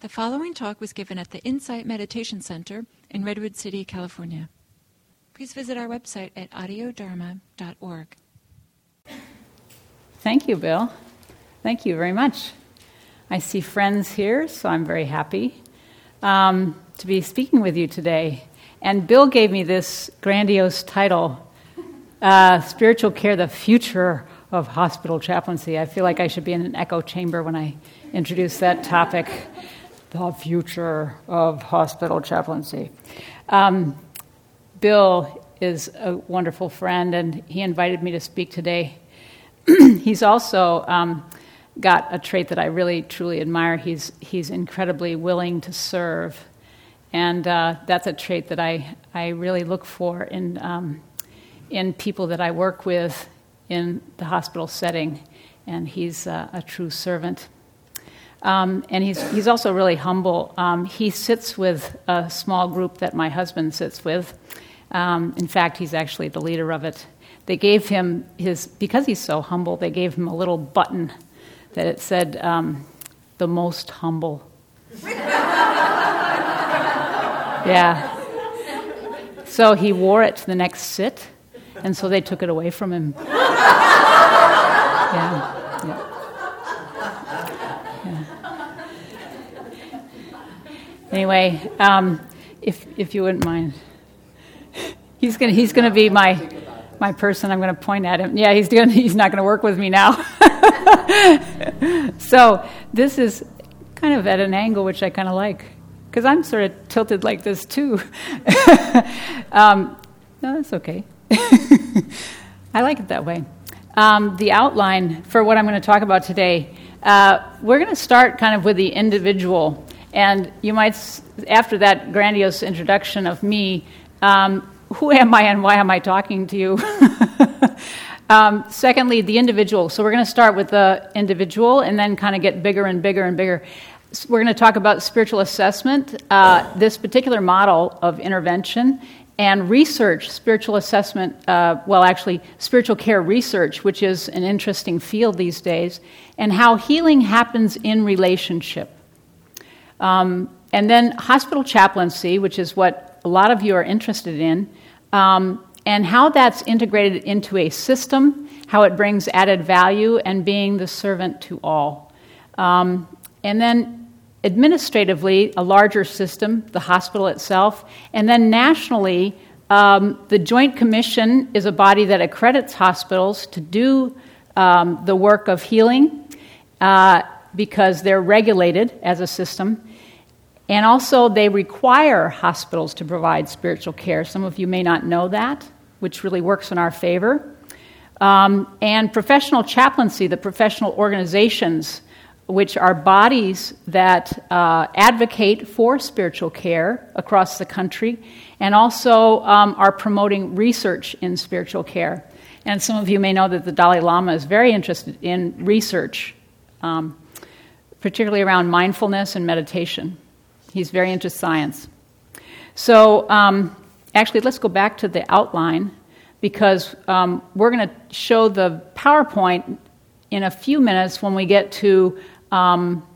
The following talk was given at the Insight Meditation Center in Redwood City, California. Please visit our website at audiodharma.org. Thank you, Bill. Thank you very much. I see friends here, so I'm very happy um, to be speaking with you today. And Bill gave me this grandiose title uh, Spiritual Care, the Future of Hospital Chaplaincy. I feel like I should be in an echo chamber when I introduce that topic the future of hospital chaplaincy. Um, Bill is a wonderful friend, and he invited me to speak today. He's also um, got a trait that I really truly admire. He's, he's incredibly willing to serve. And uh, that's a trait that I, I really look for in, um, in people that I work with in the hospital setting. And he's uh, a true servant. Um, and he's, he's also really humble. Um, he sits with a small group that my husband sits with. Um, in fact, he's actually the leader of it. They gave him his, because he's so humble, they gave him a little button that it said, um, the most humble. yeah. So he wore it to the next sit, and so they took it away from him. yeah. Anyway, um, if, if you wouldn't mind, he's going he's gonna be my, my person. I'm going to point at him. Yeah, he's, gonna, he's not going to work with me now. so this is kind of at an angle which I kind of like because I'm sort of tilted like this too. um, no, that's okay. I like it that way. Um, the outline for what I'm going to talk about today, uh, we're going to start kind of with the individual and you might, after that grandiose introduction of me, um, who am I and why am I talking to you? um, secondly, the individual. So we're going to start with the individual and then kind of get bigger and bigger and bigger. We're going to talk about spiritual assessment, uh, this particular model of intervention, and research, spiritual assessment, uh, well, actually, spiritual care research, which is an interesting field these days, and how healing happens in relationship. Um, and then hospital chaplaincy, which is what a lot of you are interested in, um, and how that's integrated into a system, how it brings added value, and being the servant to all. Um, and then administratively, a larger system, the hospital itself, and then nationally, um, the Joint Commission is a body that accredits hospitals to do um, the work of healing uh, because they're regulated as a system. And also, they require hospitals to provide spiritual care. Some of you may not know that, which really works in our favor. Um, and professional chaplaincy, the professional organizations, which are bodies that uh, advocate for spiritual care across the country and also um, are promoting research in spiritual care. And some of you may know that the Dalai Lama is very interested in research, um, particularly around mindfulness and meditation. He's very into science. So, um, actually, let's go back to the outline because um, we're going to show the PowerPoint in a few minutes when we get to um,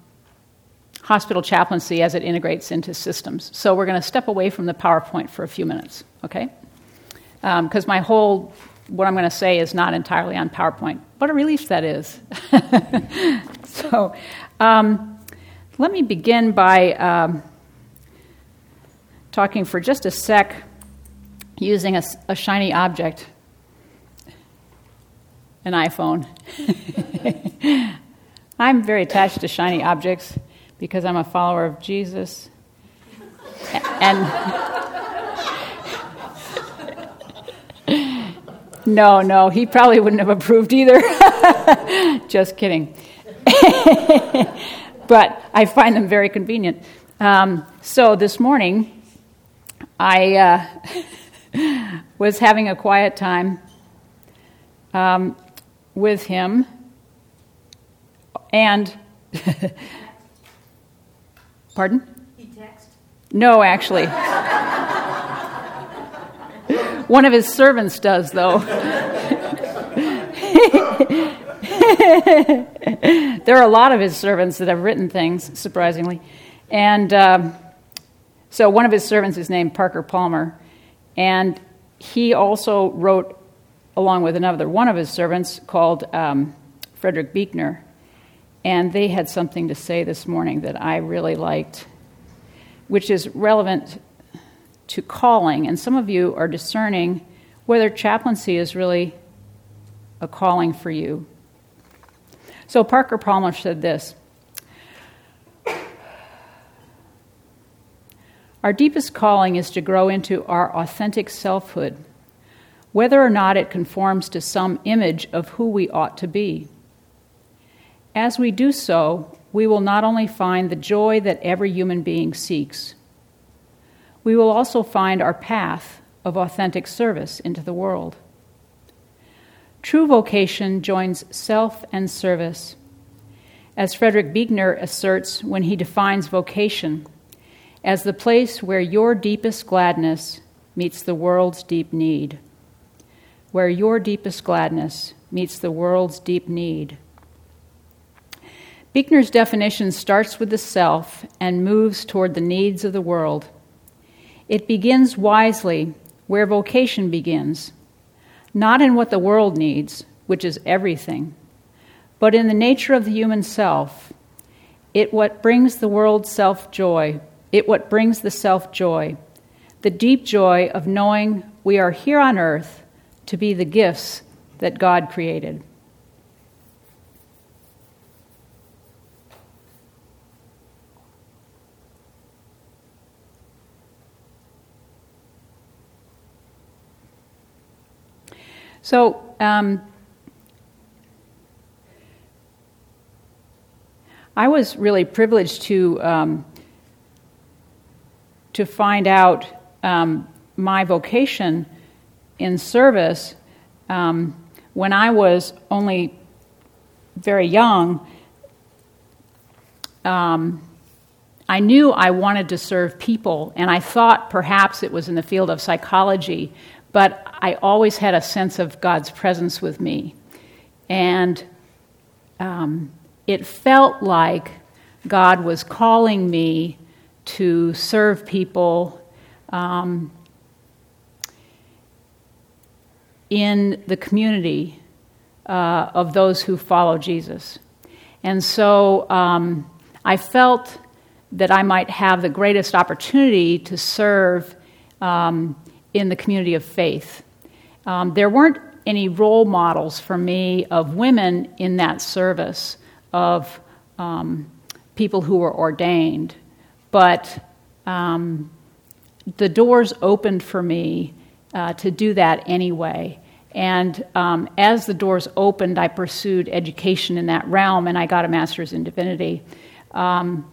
hospital chaplaincy as it integrates into systems. So, we're going to step away from the PowerPoint for a few minutes, okay? Because um, my whole, what I'm going to say is not entirely on PowerPoint. What a relief that is. so, um, let me begin by um, talking for just a sec using a, a shiny object an iPhone. I'm very attached to shiny objects because I'm a follower of Jesus. And no, no, he probably wouldn't have approved either. Just kidding. But I find them very convenient. Um, so this morning, I uh, was having a quiet time um, with him, and pardon? He text? No, actually. One of his servants does, though. there are a lot of his servants that have written things, surprisingly. And um, so one of his servants is named Parker Palmer, and he also wrote, along with another one of his servants called um, Frederick Buechner, and they had something to say this morning that I really liked, which is relevant to calling. And some of you are discerning whether chaplaincy is really a calling for you. So Parker Palmer said this Our deepest calling is to grow into our authentic selfhood, whether or not it conforms to some image of who we ought to be. As we do so, we will not only find the joy that every human being seeks, we will also find our path of authentic service into the world. True vocation joins self and service. As Frederick Buechner asserts when he defines vocation, as the place where your deepest gladness meets the world's deep need. Where your deepest gladness meets the world's deep need. Buechner's definition starts with the self and moves toward the needs of the world. It begins wisely where vocation begins not in what the world needs, which is everything, but in the nature of the human self. It what brings the world self joy, it what brings the self joy, the deep joy of knowing we are here on earth to be the gifts that God created. So, um, I was really privileged to um, to find out um, my vocation in service um, when I was only very young. Um, I knew I wanted to serve people, and I thought perhaps it was in the field of psychology, but I always had a sense of God's presence with me. And um, it felt like God was calling me to serve people um, in the community uh, of those who follow Jesus. And so um, I felt that I might have the greatest opportunity to serve um, in the community of faith. Um, there weren't any role models for me of women in that service, of um, people who were ordained, but um, the doors opened for me uh, to do that anyway. And um, as the doors opened, I pursued education in that realm, and I got a master's in divinity. Um,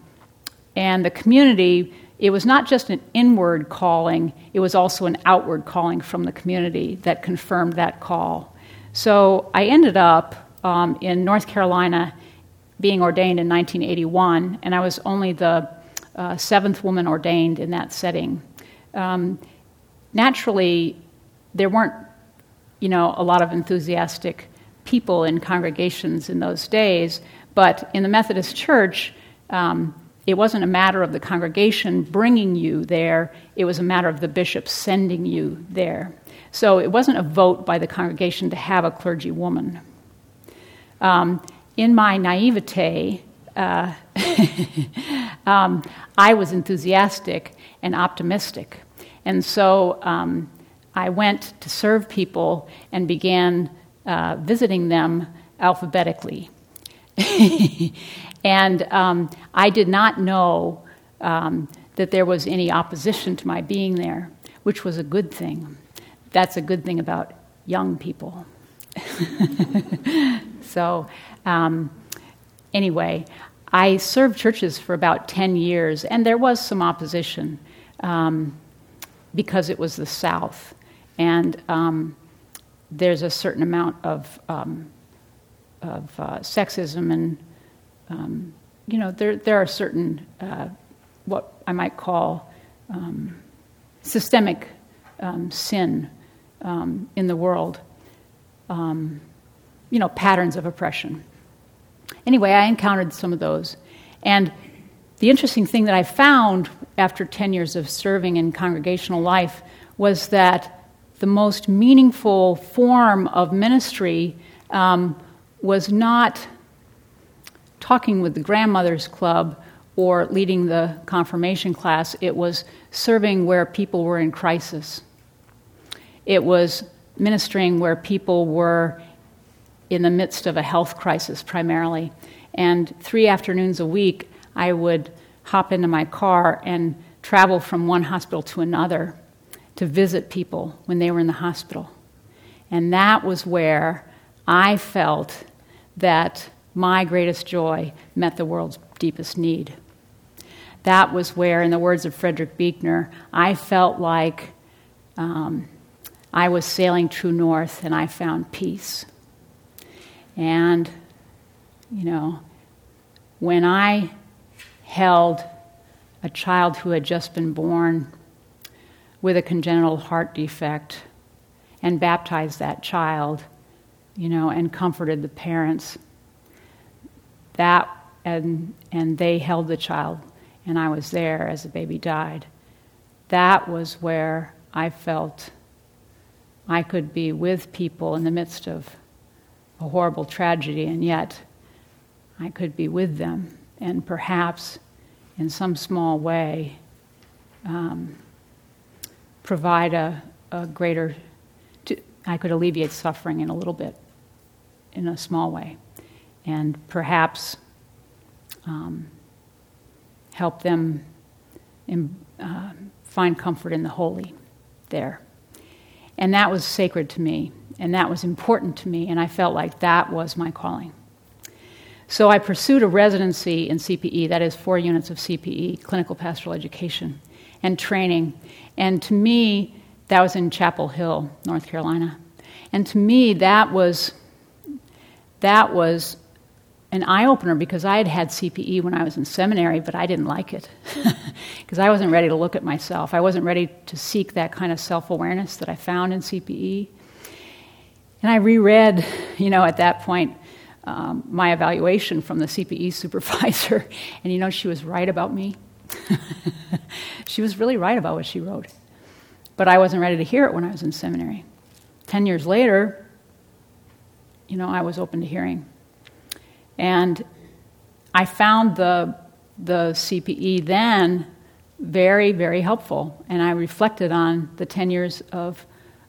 and the community it was not just an inward calling, it was also an outward calling from the community that confirmed that call. So I ended up um, in North Carolina being ordained in 1981, and I was only the uh, seventh woman ordained in that setting. Um, naturally, there weren't, you know, a lot of enthusiastic people in congregations in those days, but in the Methodist Church, um, it wasn't a matter of the congregation bringing you there, it was a matter of the bishop sending you there. So it wasn't a vote by the congregation to have a clergy woman. Um, in my naivete, uh, um, I was enthusiastic and optimistic. And so um, I went to serve people and began uh, visiting them alphabetically. And um, I did not know um, that there was any opposition to my being there, which was a good thing. That's a good thing about young people. so, um, anyway, I served churches for about 10 years, and there was some opposition um, because it was the South. And um, there's a certain amount of, um, of uh, sexism and um, you know, there, there are certain, uh, what I might call um, systemic um, sin um, in the world, um, you know, patterns of oppression. Anyway, I encountered some of those. And the interesting thing that I found after 10 years of serving in congregational life was that the most meaningful form of ministry um, was not talking with the grandmother's club or leading the confirmation class, it was serving where people were in crisis. It was ministering where people were in the midst of a health crisis primarily. And three afternoons a week, I would hop into my car and travel from one hospital to another to visit people when they were in the hospital. And that was where I felt that my greatest joy met the world's deepest need. That was where, in the words of Frederick Buechner, I felt like um, I was sailing true north and I found peace. And, you know, when I held a child who had just been born with a congenital heart defect and baptized that child, you know, and comforted the parents. That and and they held the child and I was there as the baby died. That was where I felt I could be with people in the midst of a horrible tragedy and yet I could be with them and perhaps in some small way um, provide a, a greater, to, I could alleviate suffering in a little bit, in a small way, and perhaps um, help them in, uh, find comfort in the holy there. And that was sacred to me, and that was important to me, and I felt like that was my calling. So I pursued a residency in CPE, that is, four units of CPE, clinical pastoral education, and training. And to me, that was in Chapel Hill, North Carolina. And to me, that was, that was an eye opener because I had had CPE when I was in seminary, but I didn't like it because I wasn't ready to look at myself. I wasn't ready to seek that kind of self awareness that I found in CPE. And I reread, you know, at that point, um, my evaluation from the CPE supervisor, and you know, she was right about me. she was really right about what she wrote. But I wasn't ready to hear it when I was in seminary. Ten years later, you know, I was open to hearing. And I found the, the CPE then very, very helpful. And I reflected on the 10 years of,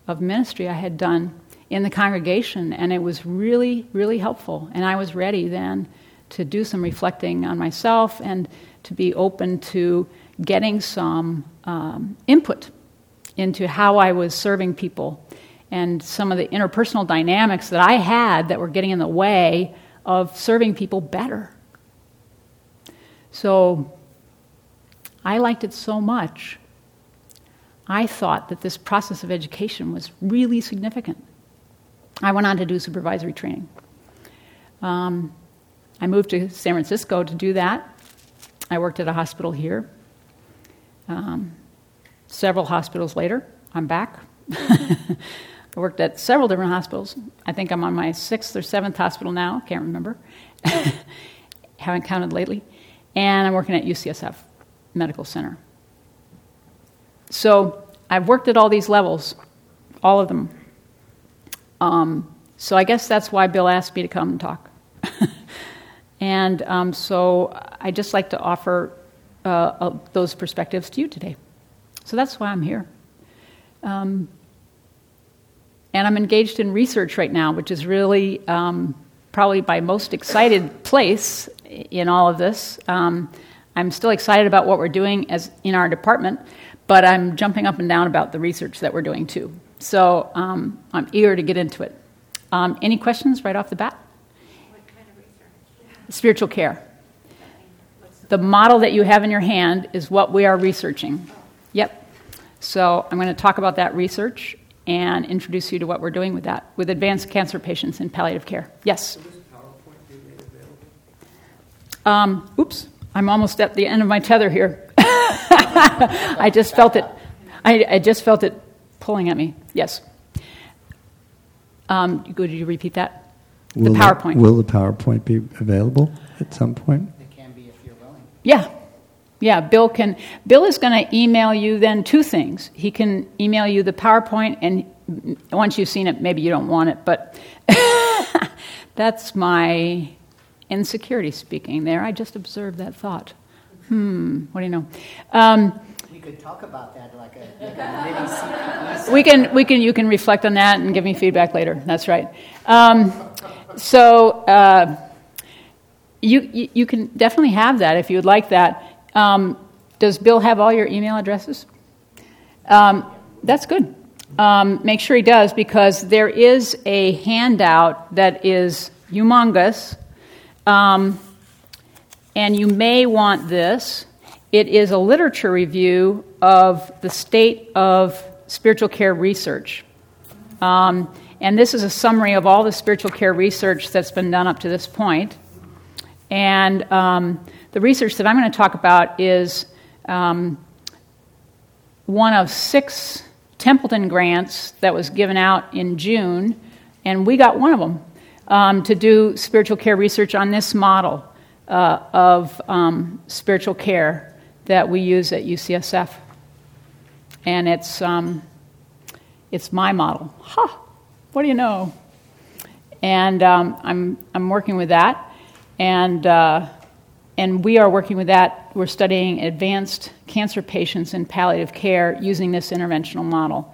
of ministry I had done in the congregation, and it was really, really helpful. And I was ready then to do some reflecting on myself and to be open to getting some um, input into how I was serving people and some of the interpersonal dynamics that I had that were getting in the way of serving people better. So I liked it so much. I thought that this process of education was really significant. I went on to do supervisory training. Um, I moved to San Francisco to do that. I worked at a hospital here. Um, several hospitals later, I'm back. I worked at several different hospitals. I think I'm on my sixth or seventh hospital now, can't remember. Haven't counted lately. And I'm working at UCSF Medical Center. So I've worked at all these levels, all of them. Um, so I guess that's why Bill asked me to come and talk. and um, so I just like to offer uh, those perspectives to you today. So that's why I'm here. Um, and I'm engaged in research right now, which is really um, probably my most excited place in all of this. Um, I'm still excited about what we're doing as in our department, but I'm jumping up and down about the research that we're doing too. So um, I'm eager to get into it. Um, any questions right off the bat? Kind of Spiritual care. The model that you have in your hand is what we are researching. Yep. So I'm going to talk about that research and introduce you to what we're doing with that, with advanced cancer patients in palliative care. Yes? Um, oops, I'm almost at the end of my tether here. I just felt it. I, I just felt it pulling at me. Yes. Um, could you repeat that? Will the PowerPoint. will the PowerPoint be available at some point? It can be if you're willing. Yeah. Yeah, Bill can. Bill is going to email you then two things. He can email you the PowerPoint, and once you've seen it, maybe you don't want it, but that's my insecurity speaking there. I just observed that thought. Hmm, what do you know? Um, we could talk about that like a, like a We can, we can, you can reflect on that and give me feedback later. That's right. Um, so uh, you, you, you can definitely have that if you would like that. Um, does Bill have all your email addresses? Um, that's good. Um, make sure he does because there is a handout that is humongous, um, and you may want this. It is a literature review of the state of spiritual care research. Um, and this is a summary of all the spiritual care research that's been done up to this point. And um, the research that I'm going to talk about is um, one of six Templeton grants that was given out in June, and we got one of them um, to do spiritual care research on this model uh, of um, spiritual care that we use at UCSF. And it's, um, it's my model. Ha! Huh, what do you know? And um, I'm, I'm working with that. And uh, and we are working with that. We're studying advanced cancer patients in palliative care using this interventional model.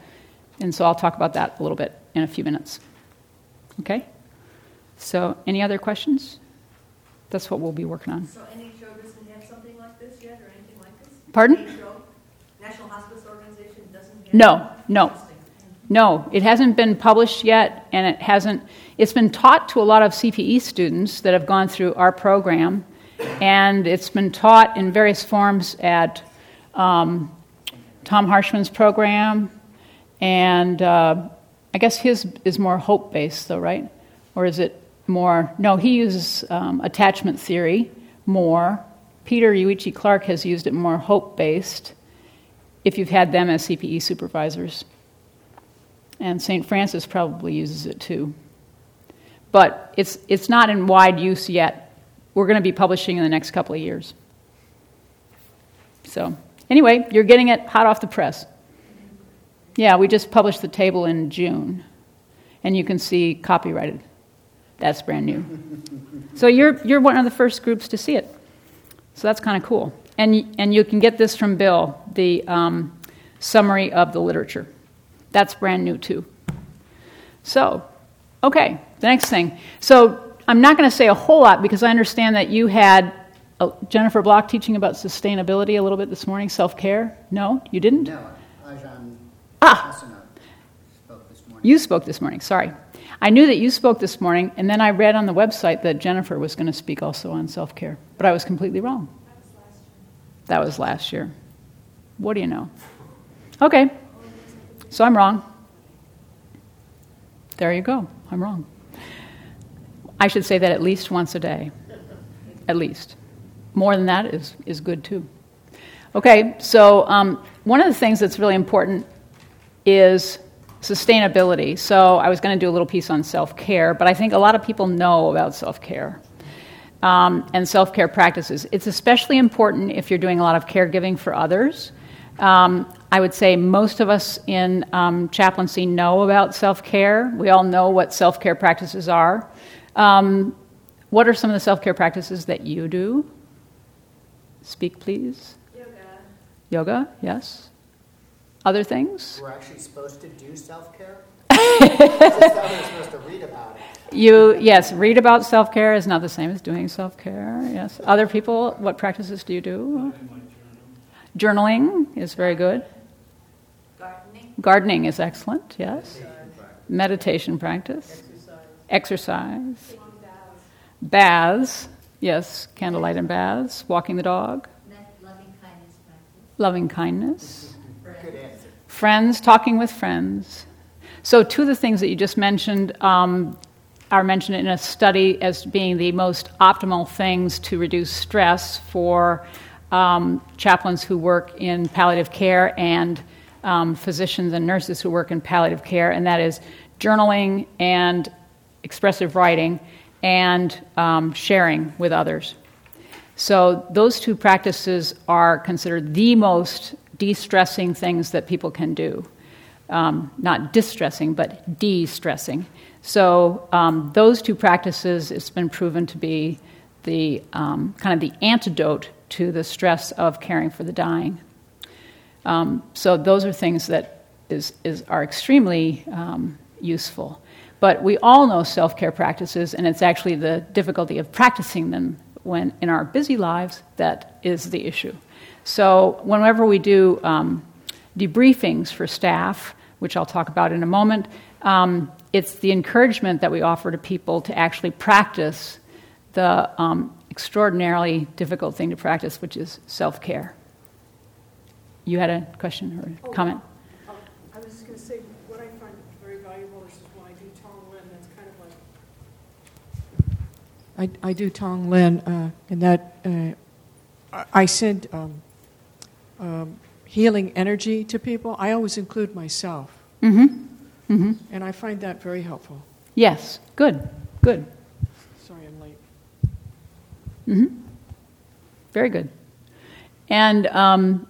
And so I'll talk about that a little bit in a few minutes. Okay? So, any other questions? That's what we'll be working on. So, any doesn't have something like this yet or anything like this? Pardon? National Hospice Organization doesn't have No, no. No, it hasn't been published yet, and it hasn't. It's been taught to a lot of CPE students that have gone through our program and it's been taught in various forms at um, Tom Harshman's program, and uh, I guess his is more hope based, though, right? Or is it more? No, he uses um, attachment theory more. Peter Yuichi Clark has used it more hope based if you've had them as CPE supervisors. And St. Francis probably uses it too. But it's, it's not in wide use yet we're going to be publishing in the next couple of years. So, anyway, you're getting it hot off the press. Yeah, we just published the table in June, and you can see copyrighted. That's brand new. so you're, you're one of the first groups to see it. So that's kind of cool. And, and you can get this from Bill, the um, summary of the literature. That's brand new too. So, okay, the next thing. So I'm not going to say a whole lot because I understand that you had uh, Jennifer Block teaching about sustainability a little bit this morning, self care. No, you didn't? No, Ajahn ah, spoke this morning. You spoke this morning, sorry. I knew that you spoke this morning, and then I read on the website that Jennifer was going to speak also on self care, but I was completely wrong. That was last year. What do you know? Okay, so I'm wrong. There you go, I'm wrong. I should say that at least once a day. At least. More than that is, is good too. Okay, so um, one of the things that's really important is sustainability. So I was going to do a little piece on self care, but I think a lot of people know about self care. Um, and self care practices. It's especially important if you're doing a lot of caregiving for others. Um, I would say most of us in um, chaplaincy know about self care. We all know what self care practices are. Um, what are some of the self care practices that you do? Speak, please. Yoga. Yoga, yes. Other things? We're actually supposed to do self care? we're supposed to read about it. You, yes, read about self care is not the same as doing self care, yes. Other people, what practices do you do? Journaling is very good. Gardening. Gardening is excellent, yes. Meditation practice exercise, baths, yes, candlelight and baths, walking the dog, Loving kindness loving kindness, answer. friends, talking with friends. So, two of the things that you just mentioned um, are mentioned in a study as being the most optimal things to reduce stress for um, chaplains who work in palliative care and um, physicians and nurses who work in palliative care, and that is journaling and expressive writing and um, sharing with others. So, those two practices are considered the most de stressing things that people can do. Um, not distressing, but de stressing. So, um, those two practices, it's been proven to be the um, kind of the antidote to the stress of caring for the dying. Um, so, those are things that is, is, are extremely um, useful. But we all know self care practices, and it's actually the difficulty of practicing them when in our busy lives that is the issue. So, whenever we do um, debriefings for staff, which I'll talk about in a moment, um, it's the encouragement that we offer to people to actually practice the um, extraordinarily difficult thing to practice, which is self care. You had a question or oh, comment? Um, I was just going to say, what I find very valuable is when I do Tonglen, that's kind of like. I, I do Tonglen, uh, and that uh, I send um, um, healing energy to people. I always include myself. Mm-hmm. Mm-hmm. And I find that very helpful. Yes, good, good. Sorry, I'm late. Mm-hmm. Very good. And um,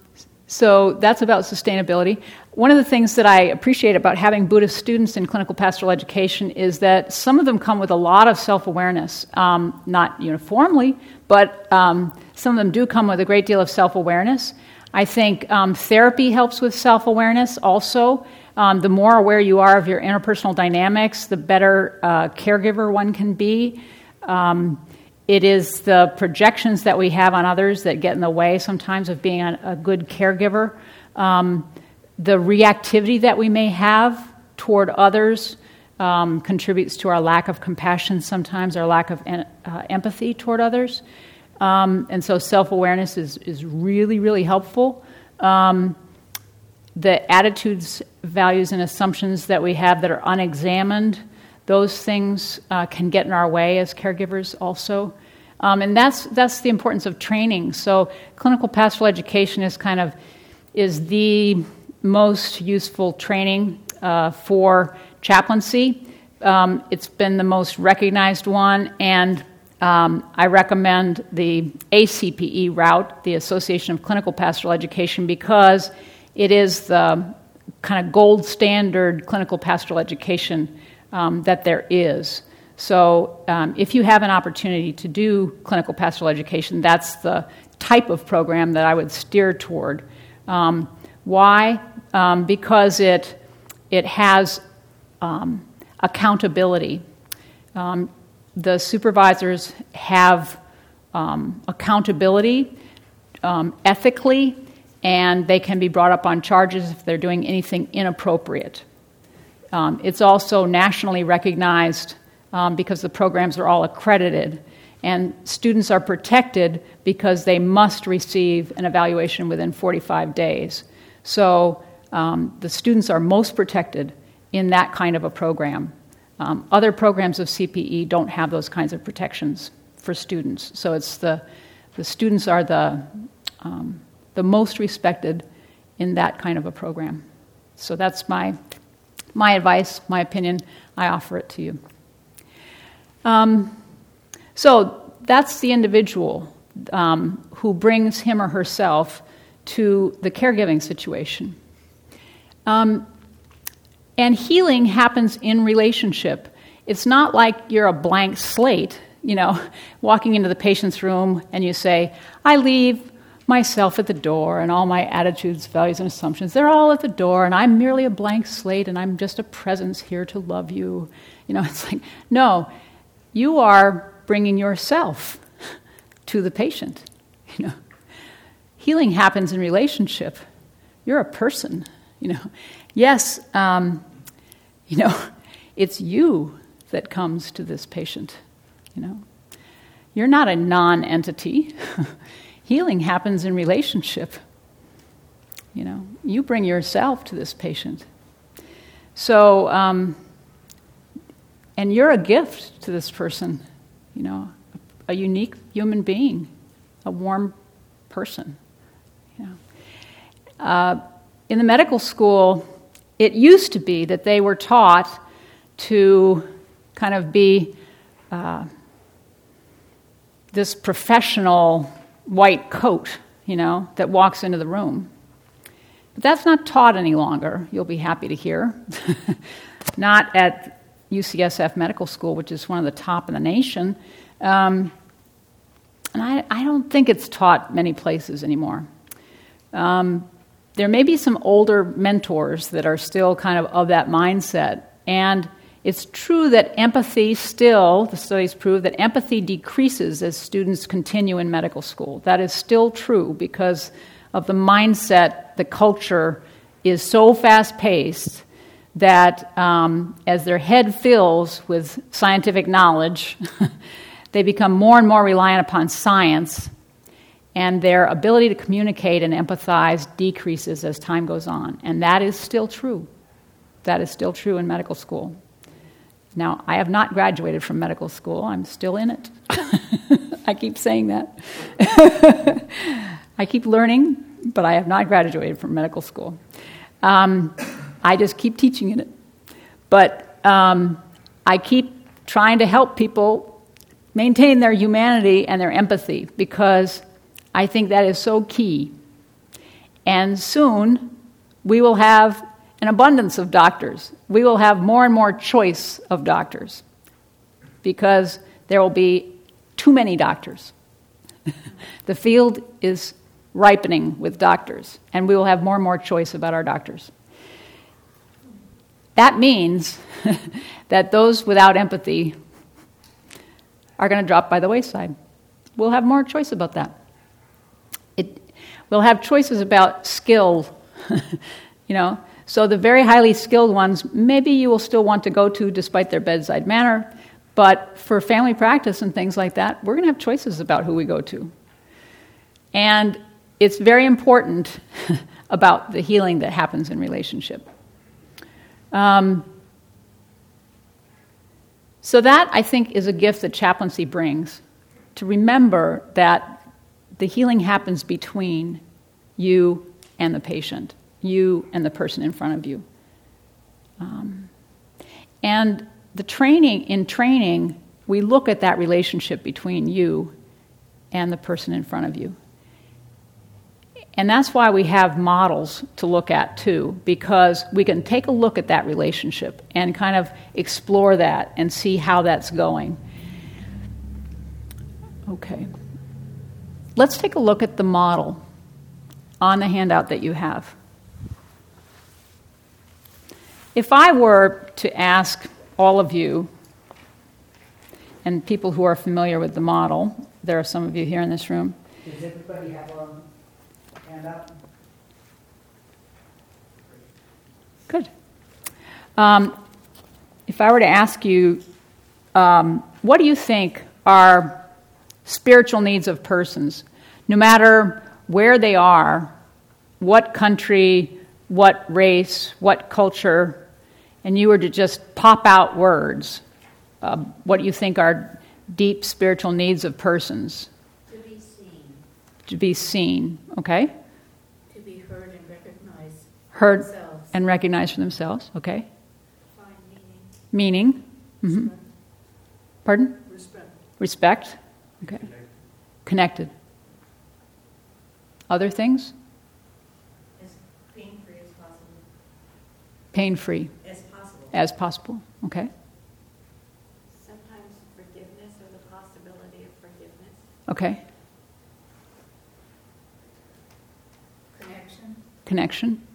so that's about sustainability. One of the things that I appreciate about having Buddhist students in clinical pastoral education is that some of them come with a lot of self awareness, um, not uniformly, but um, some of them do come with a great deal of self awareness. I think um, therapy helps with self awareness also. Um, the more aware you are of your interpersonal dynamics, the better uh, caregiver one can be. Um, it is the projections that we have on others that get in the way sometimes of being a, good caregiver. Um, the reactivity that we may have toward others um, contributes to our lack of compassion sometimes, our lack of en- uh, empathy toward others. Um, and so self awareness is, is really, really helpful. Um, the attitudes, values, and assumptions that we have that are unexamined, those things uh, can get in our way as caregivers also. Um, and that's, that's the importance of training. So clinical pastoral education is kind of is the most useful training uh, for chaplaincy. Um, it's been the most recognized one, and um, I recommend the ACPE route, the Association of Clinical Pastoral Education, because it is the kind of gold standard clinical pastoral education um, that there is. So, um, if you have an opportunity to do clinical pastoral education, that's the type of program that I would steer toward. Um, why? Um, because it, it has um, accountability. Um, the supervisors have accountability ethically and they can be brought up on charges if they're doing anything inappropriate. Um, it's also nationally recognized um, because the programs are all accredited, and students are protected because they must receive an evaluation within 45 days. So um, the students are most protected in that kind of a program. Um, other programs of CPE don't have those kinds of protections for students. So it's the, the students are the um, the most respected in that kind of a program. So that's my, my advice, my opinion. I offer it to you. Um, so that's the individual um, who brings him or herself to the caregiving situation. Um, and healing happens in relationship. It's not like you're a blank slate, you know, walking into the patient's room and you say, I leave myself at the door and all my attitudes, values, and assumptions. They're all at the door, and I'm merely a blank slate, and I'm just a presence here to love you. You know, it's like, no, you are bringing yourself to the patient. You know, healing happens in relationship. You're a person. You know, yes, um, you know, it's you that comes to this patient. You know, you're not a non-entity. Healing happens in relationship. You know, you bring yourself to this patient. So, um, and you're a gift to this person, you know, a, a unique human being, a warm person. You know. Uh, in the medical school, it used to be that they were taught to kind of be uh, this professional white coat, you know, that walks into the room. But that's not taught any longer, you'll be happy to hear. not at UCSF Medical School, which is one of the top in the nation. Um, and I, I, don't think it's taught many places anymore. Um, there may be some older mentors that are still kind of of that mindset. And it's true that empathy still, the studies prove that empathy decreases as students continue in medical school. That is still true because of the mindset, the culture is so fast paced that um, as their head fills with scientific knowledge, they become more and more reliant upon science, and their ability to communicate and empathize decreases as time goes on. And that is still true. That is still true in medical school. Now, I have not graduated from medical school, I'm still in it. I keep saying that. I keep learning, but I have not graduated from medical school. Um, I just keep teaching in it. But um, I keep trying to help people maintain their humanity and their empathy because I think that is so key. And soon we will have an abundance of doctors. We will have more and more choice of doctors because there will be too many doctors. the field is ripening with doctors, and we will have more and more choice about our doctors. That means that those without empathy are going to drop by the wayside. We'll have more choice about that. It, we'll have choices about skill, you know. So the very highly skilled ones, maybe you will still want to go to despite their bedside manner, but for family practice and things like that, we're going to have choices about who we go to. And it's very important about the healing that happens in relationship. Um, so, that I think is a gift that chaplaincy brings to remember that the healing happens between you and the patient, you and the person in front of you. Um, and the training, in training, we look at that relationship between you and the person in front of you. And that's why we have models to look at too, because we can take a look at that relationship and kind of explore that and see how that's going. Okay. Let's take a look at the model on the handout that you have. If I were to ask all of you, and people who are familiar with the model, there are some of you here in this room. Does everybody have a hand up? Good. Um, if I were to ask you, um, what do you think are spiritual needs of persons, no matter where they are, what country, what race, what culture, and you were to just pop out words, uh, what you think are deep spiritual needs of persons? To be seen. To be seen, okay? To be heard and recognized. Heard themselves. and recognized for themselves. Okay. Find meaning. Meaning. Mm-hmm. Pardon? Respect. Respect. Okay. Connected. Other things? As pain free as possible. Pain free. As possible. Okay. Sometimes forgiveness or the possibility of forgiveness. Okay. Connection. Connection.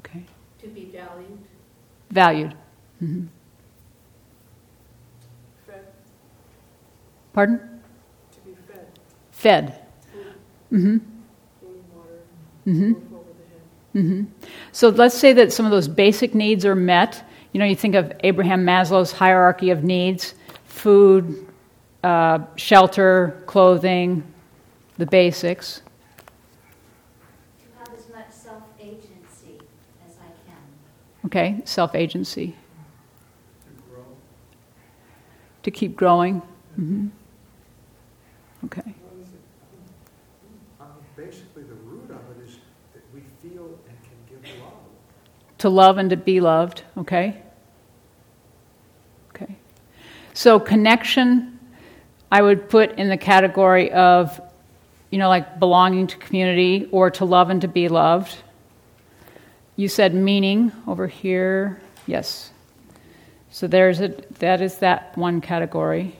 Okay. To be valued. Valued. Mm-hmm. Fed. Pardon? To be fed. Fed. Mm-hmm. Food, water, mm-hmm. Mm-hmm. So let's say that some of those basic needs are met. You know, you think of Abraham Maslow's hierarchy of needs food, uh, shelter, clothing, the basics. To have as much self agency as I can. Okay, self agency. To, to keep growing. Mm-hmm. Okay. basically, the root of it is that we feel and can give love. To love and to be loved. Okay. Okay. So connection I would put in the category of, you know, like belonging to community or to love and to be loved. You said meaning over here. Yes. So there's a, that is that one category.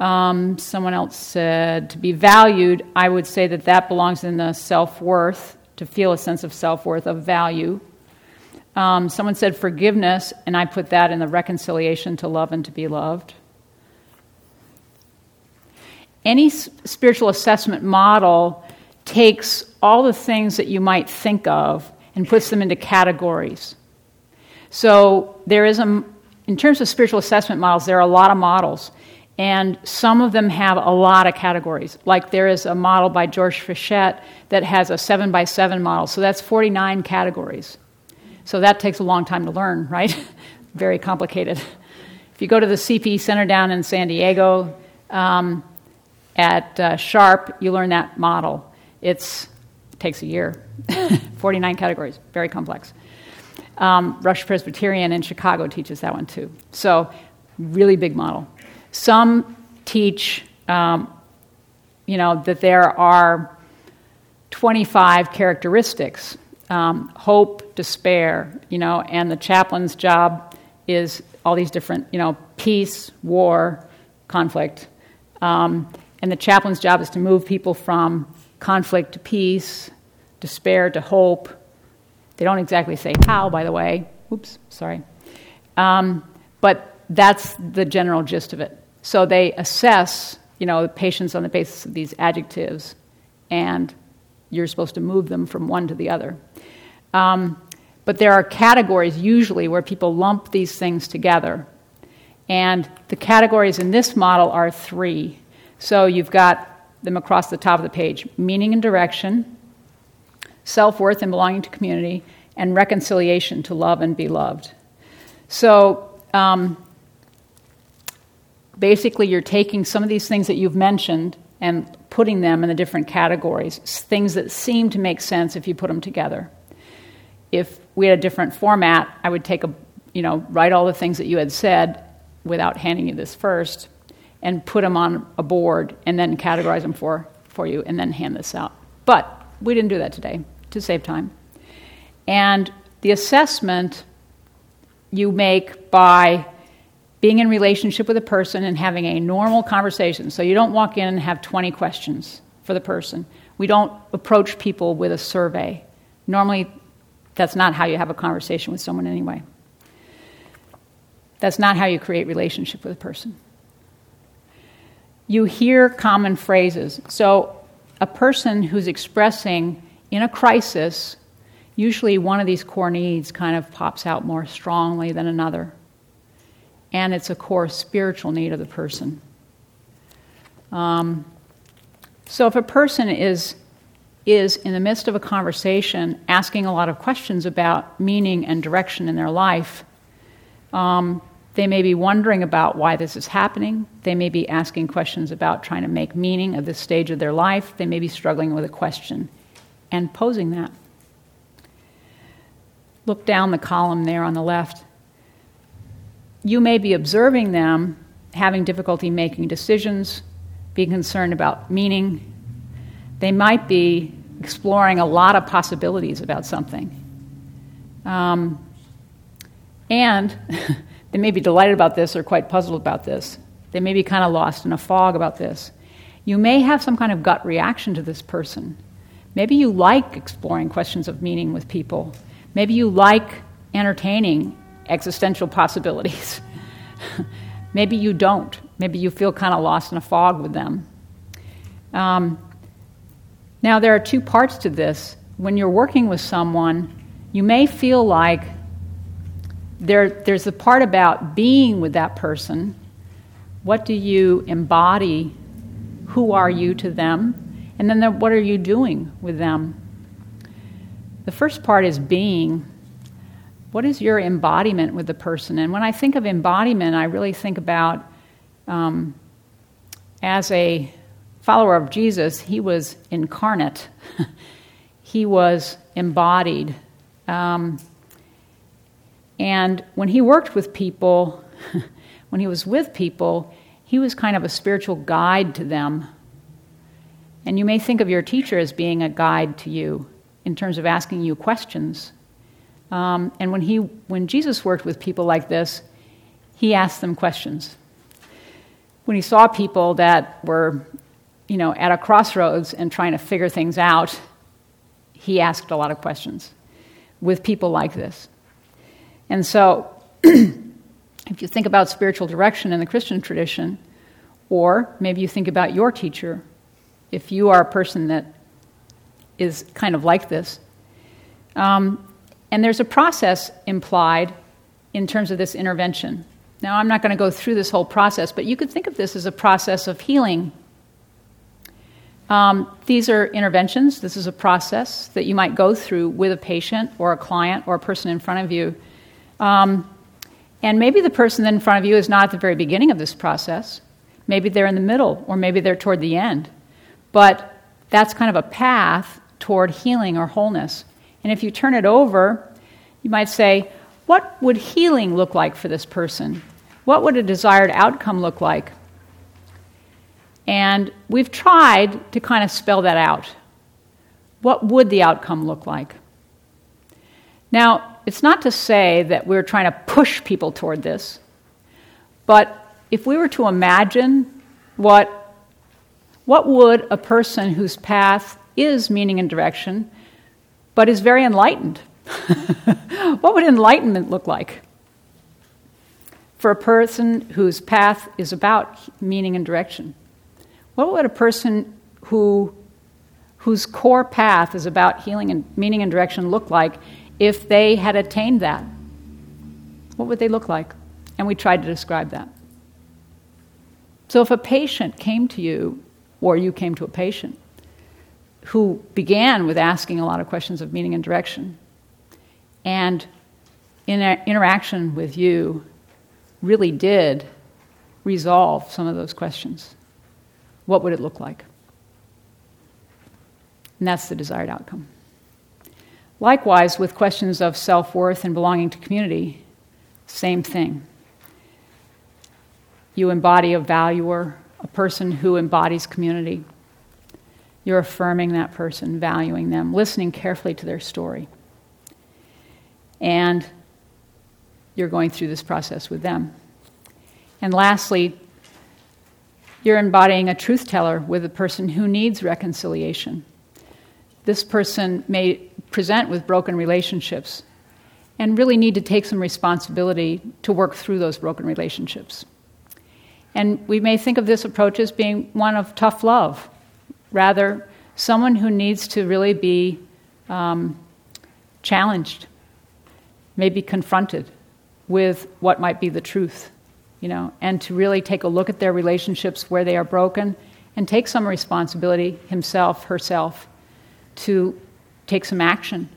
Um, someone else said to be valued, I would say that that belongs in the self worth, to feel a sense of self worth, of value. Um, someone said forgiveness, and I put that in the reconciliation to love and to be loved. Any s- spiritual assessment model takes all the things that you might think of and puts them into categories. So there is a, in terms of spiritual assessment models, there are a lot of models. And some of them have a lot of categories. Like there is a model by George Fitchett that has a seven by seven model. So that's 49 categories. So that takes a long time to learn, right? Very complicated. If you go to the CP Center down in San Diego um, at uh, Sharp, you learn that model. It's, it takes a year. 49 categories, very complex. Um, Rush Presbyterian in Chicago teaches that one too. So, really big model. Some teach, um, you know, that there are 25 characteristics um, hope, despair, you know, and the chaplain's job is all these different, you know, peace, war, conflict. Um, and the chaplain's job is to move people from conflict to peace, despair to hope. They don't exactly say how, by the way. Oops, sorry. Um, but that's the general gist of it. So they assess, you know, the patients on the basis of these adjectives, and you're supposed to move them from one to the other. Um, but there are categories usually where people lump these things together. And the categories in this model are three. So you've got them across the top of the page meaning and direction, self worth and belonging to community, and reconciliation to love and be loved. So um, basically, you're taking some of these things that you've mentioned and putting them in the different categories, things that seem to make sense if you put them together if we had a different format, I would take a, you know, write all the things that you had said without handing you this first and put them on a board and then categorize them for, for you and then hand this out. But we didn't do that today to save time. And the assessment you make by being in relationship with a person and having a normal conversation. So you don't walk in and have 20 questions for the person. We don't approach people with a survey. Normally, that's not how you have a conversation with someone anyway. That's not how you create relationship with a person. You hear common phrases. So a person who's expressing in a crisis, usually one of these core needs kind of pops out more strongly than another. And it's a core spiritual need of the person. Um, so if a person is is in the midst of a conversation asking a lot of questions about meaning and direction in their life. Um, they may be wondering about why this is happening. They may be asking questions about trying to make meaning of this stage of their life. They may be struggling with a question and posing that. Look down the column there on the left. You may be observing them having difficulty making decisions, being concerned about meaning. They might be exploring a lot of possibilities about something. Um, and they may be delighted about this or quite puzzled about this. They may be kind of lost in a fog about this. You may have some kind of gut reaction to this person. Maybe you like exploring questions of meaning with people. Maybe you like entertaining existential possibilities. Maybe you don't. Maybe you feel kind of lost in a fog with them. Um, now, there are two parts to this. When you're working with someone, you may feel like there, there's the part about being with that person. What do you embody? Who are you to them? And then the, what are you doing with them? The first part is being. What is your embodiment with the person? And when I think of embodiment, I really think about um, as a follower of Jesus, he was incarnate, he was embodied. Um, and when he worked with people, when he was with people, he was kind of a spiritual guide to them. And you may think of your teacher as being a guide to you in terms of asking you questions. Um, and when, he, when Jesus worked with people like this, he asked them questions. When he saw people that were, you know, at a crossroads and trying to figure things out, he asked a lot of questions with people like this. And so, if you think about spiritual direction in the Christian tradition, or maybe you think about your teacher, if you are a person that is kind of like this, um, and there's a process implied in terms of this intervention. Now, I'm not going to go through this whole process, but you could think of this as a process of healing. Um, these are interventions. This is a process that you might go through with a patient or a client or a person in front of you. Um, and maybe the person in front of you is not at the very beginning of this process. Maybe they're in the middle, or maybe they're toward the end. But that's kind of a path toward healing or wholeness. And if you turn it over, you might say, what would healing look like for this person? What would a desired outcome look like? And we've tried to kind of spell that out. What would the outcome look like? Now, it's not to say that we're trying to push people toward this, but if we were to imagine what, what would a person whose path is meaning and direction, but is very enlightened, what would enlightenment look like? For a person whose path is about meaning and direction. What would a person who, whose core path is about healing and meaning and direction look like if they had attained that? What would they look like? And we tried to describe that. So if a patient came to you, or you came to a patient, who began with asking a lot of questions of meaning and direction, and in interaction with you really did resolve some of those questions what would it look like? And that's the desired outcome. Likewise, with questions of self worth and belonging to community, same thing. You embody a valuer, a person who embodies community. You're affirming that person, valuing them, listening carefully to their story. And you're going through this process with them. And lastly, you're embodying a truth teller with a person who needs reconciliation. This person may present with broken relationships and really need to take some responsibility to work through those broken relationships. And we may think of this approach as being one of tough love, rather, someone who needs to really be um, challenged, maybe confronted with what might be the truth you know, and to really take a look at their relationships where they are broken and take some responsibility himself, herself, to take some action,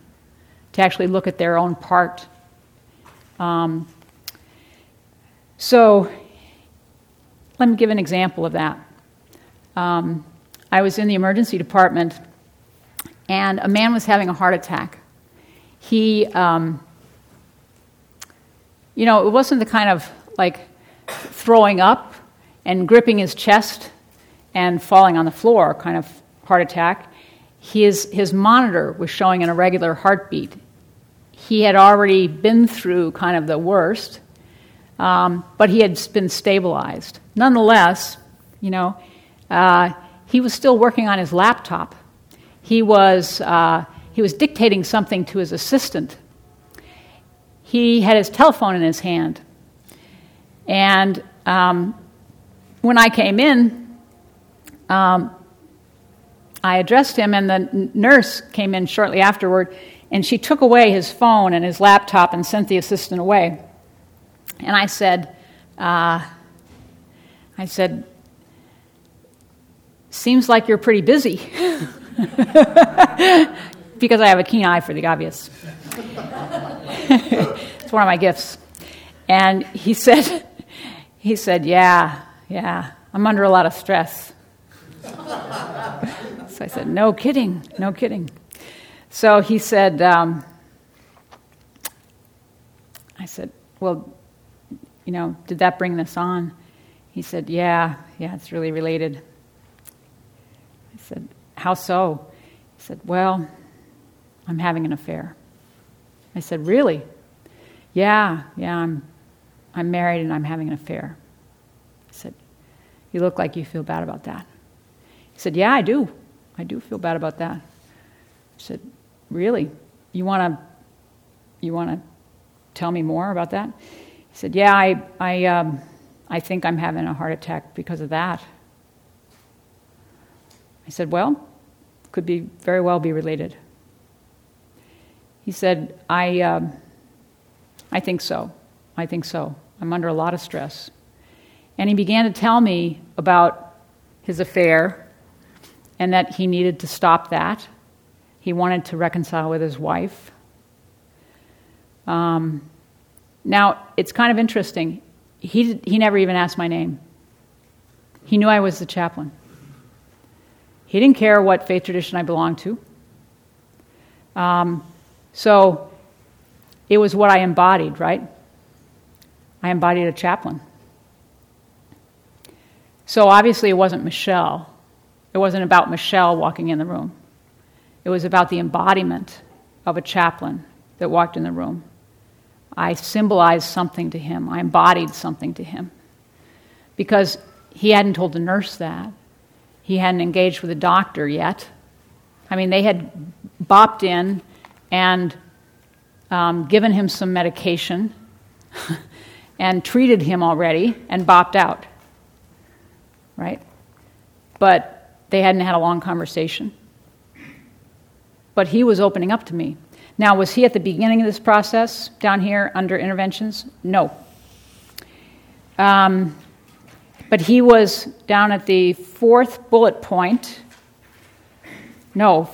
to actually look at their own part. Um, so, let me give an example of that. Um, I was in the emergency department, and a man was having a heart attack. He, um, you know, it wasn't the kind of like throwing up and gripping his chest and falling on the floor, kind of heart attack. His, his monitor was showing an irregular heartbeat. He had already been through kind of the worst, um, but he had been stabilized. Nonetheless, you know, uh, he was still working on his laptop. He was, uh, he was dictating something to his assistant. He had his telephone in his hand. And um, when I came in, um, I addressed him, and the nurse came in shortly afterward, and she took away his phone and his laptop and sent the assistant away. And I said, uh, I said, seems like you're pretty busy. because I have a keen eye for the obvious. it's one of my gifts. And he said, he said, Yeah, yeah, I'm under a lot of stress. so I said, No kidding, no kidding. So he said, um, I said, Well, you know, did that bring this on? He said, Yeah, yeah, it's really related. I said, How so? He said, Well, I'm having an affair. I said, Really? Yeah, yeah, I'm, I'm married and I'm having an affair. I said, You look like you feel bad about that. He said, Yeah, I do. I do feel bad about that. I said, Really? You want to you want to tell me more about that? He said, Yeah, I, I, um, I think I'm having a heart attack because of that. I said, Well, could be very well be related. He said, I, um, I think so. I think so. I'm under a lot of stress. And he began to tell me about his affair and that he needed to stop that. He wanted to reconcile with his wife. Um, now, it's kind of interesting. He, he never even asked my name. He knew I was the chaplain. He didn't care what faith tradition I belonged to. Um, so it was what I embodied, right? I embodied a chaplain. So obviously it wasn't Michelle. It wasn't about Michelle walking in the room. It was about the embodiment of a chaplain that walked in the room. I symbolized something to him, I embodied something to him. Because he hadn't told the nurse that, he hadn't engaged with the doctor yet. I mean, they had bopped in and um, given him some medication and treated him already and bopped out. Right? But they hadn't had a long conversation. But he was opening up to me. Now, was he at the beginning of this process down here under interventions? No. Um, but he was down at the fourth bullet point. No,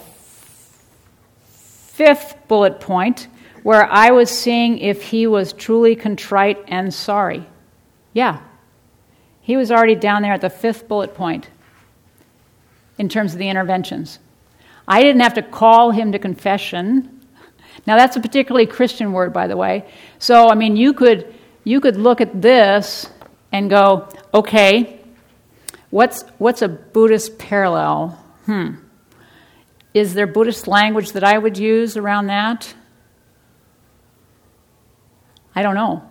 fifth bullet point, where I was seeing if he was truly contrite and sorry. Yeah. He was already down there at the fifth bullet point in terms of the interventions. I didn't have to call him to confession. Now, that's a particularly Christian word, by the way. So, I mean, you could, you could look at this and go, okay, what's, what's a Buddhist parallel? Hmm. Is there Buddhist language that I would use around that? I don't know.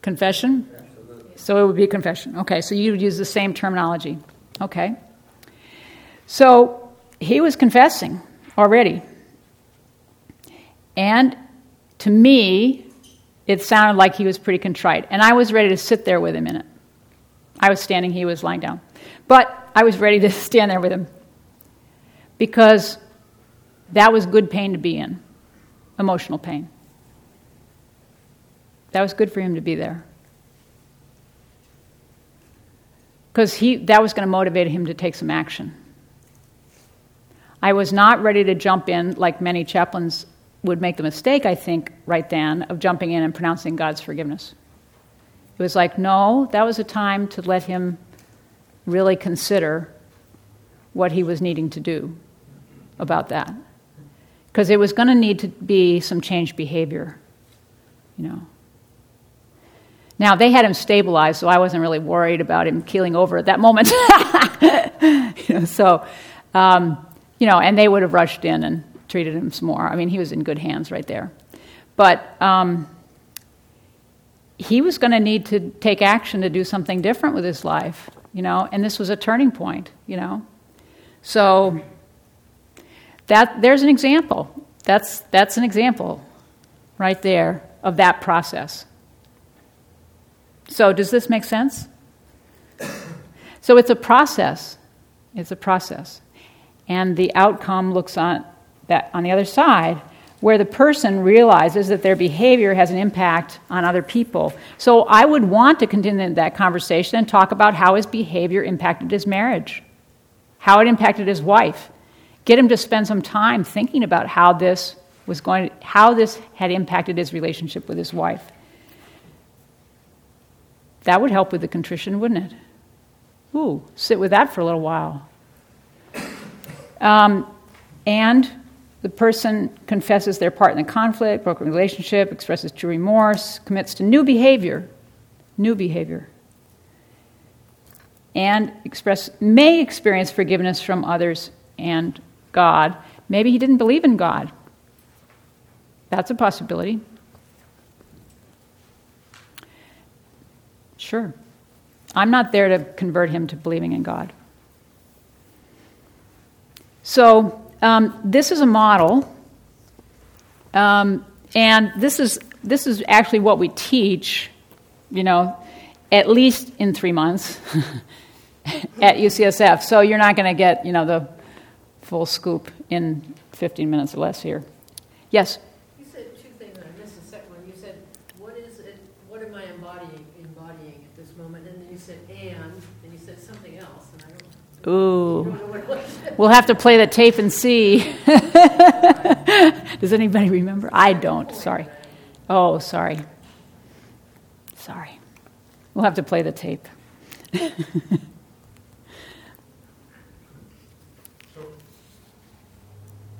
Confession? confession? So it would be confession. Okay, so you would use the same terminology. Okay. So he was confessing already. And to me, it sounded like he was pretty contrite. And I was ready to sit there with him in it. I was standing, he was lying down. But I was ready to stand there with him because that was good pain to be in emotional pain. That was good for him to be there. Because he, that was going to motivate him to take some action. I was not ready to jump in like many chaplains would make the mistake, I think, right then, of jumping in and pronouncing God's forgiveness. It was like, no, that was a time to let him really consider what he was needing to do about that. Because it was going to need to be some changed behavior, you know. Now, they had him stabilized, so I wasn't really worried about him keeling over at that moment. you know, so, um, you know, and they would have rushed in and treated him some more. I mean, he was in good hands right there. But um, he was going to need to take action to do something different with his life, you know, and this was a turning point, you know. So that there's an example. That's that's an example right there of that process. So does this make sense? So it's a process. It's a process. And the outcome looks on that on the other side where the person realizes that their behavior has an impact on other people. So I would want to continue that conversation and talk about how his behavior impacted his marriage, how it impacted his wife. Get him to spend some time thinking about how this was going how this had impacted his relationship with his wife. That would help with the contrition, wouldn't it? Ooh, sit with that for a little while. Um, and the person confesses their part in the conflict, broken relationship, expresses true remorse, commits to new behavior. New behavior. and express may experience forgiveness from others and God. Maybe he didn't believe in God. That's a possibility. Sure. I'm not there to convert him to believing in God. So, um, this is a model, um, and this is, this is actually what we teach, you know, at least in three months at UCSF. So, you're not going to get, you know, the full scoop in 15 minutes or less here. Yes? You said two things, I missed the second one. You said, what is it, what am I embodying, embodying at this moment? And then you said, and, and you said something else, and I don't, Ooh. don't know what it was. We'll have to play the tape and see. Does anybody remember? I don't. Sorry. Oh, sorry. Sorry. We'll have to play the tape. So,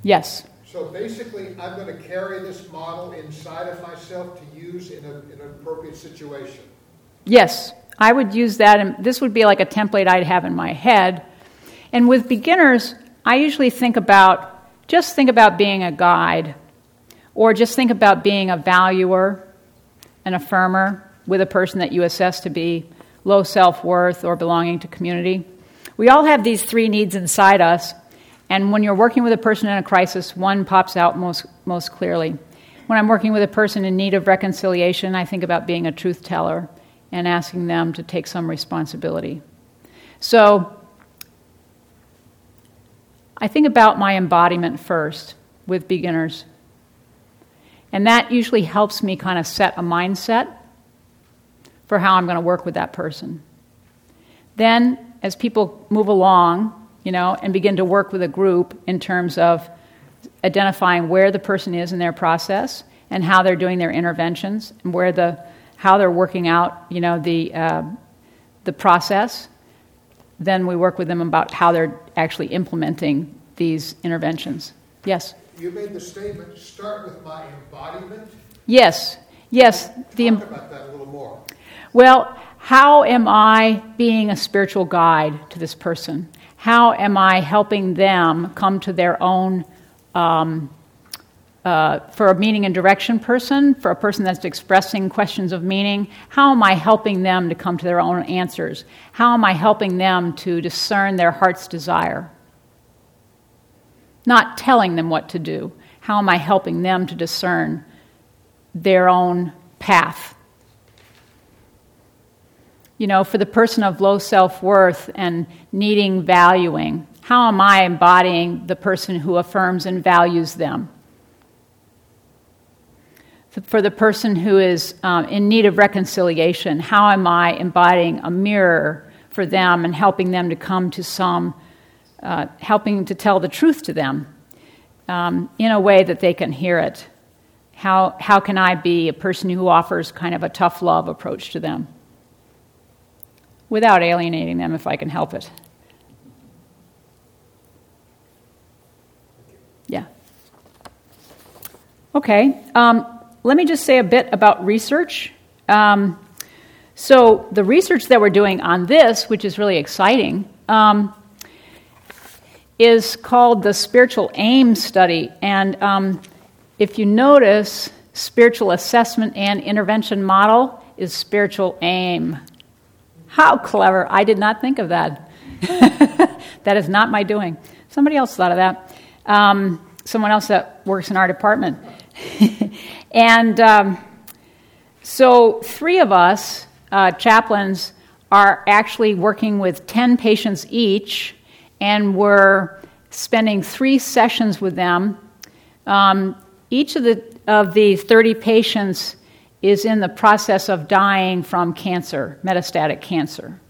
Yes. so basically, I'm going to carry this model inside of myself to use in, a, in an appropriate situation. Yes. I would use that, and this would be like a template I'd have in my head. And with beginners, I usually think about just think about being a guide, or just think about being a valuer, an affirmer with a person that you assess to be low self worth or belonging to community. We all have these three needs inside us, and when you're working with a person in a crisis, one pops out most, most clearly. When I'm working with a person in need of reconciliation, I think about being a truth teller and asking them to take some responsibility. So, I think about my embodiment first with beginners. And that usually helps me kind of set a mindset for how I'm going to work with that person. Then, as people move along, you know, and begin to work with a group in terms of identifying where the person is in their process and how they're doing their interventions and where the how they're working out, you know, the uh, the process. Then we work with them about how they're actually implementing these interventions. Yes. You made the statement, start with my embodiment. Yes. Yes. The Talk about that a little more. Well, how am I being a spiritual guide to this person? How am I helping them come to their own, um, uh, for a meaning and direction person, for a person that's expressing questions of meaning? How am I helping them to come to their own answers? How am I helping them to discern their heart's desire? Not telling them what to do. How am I helping them to discern their own path? you know, for the person of low self worth and needing valuing, how am I embodying the person who affirms and values them? For the person who is um, in need of reconciliation, how am I embodying a mirror for them and helping them to come to some, uh, helping to tell the truth to them um, in a way that they can hear it? How, how can I be a person who offers kind of a tough love approach to them? without alienating them if I can help it. Yeah. Okay. Um, let me just say a bit about research. Um, so, the research that we're doing on this, which is really exciting, um, is called the Spiritual Aim Study. And um, if you notice, spiritual assessment and intervention model is spiritual aim. How clever. I did not think of that. that is not my doing. Somebody else thought of that. Um, someone else that works in our department. and um, so, three of us, uh, chaplains, are actually working with 10 patients each, and we're spending three sessions with them. Um, each of the, of the 30 patients is in the process of dying from cancer, metastatic cancer.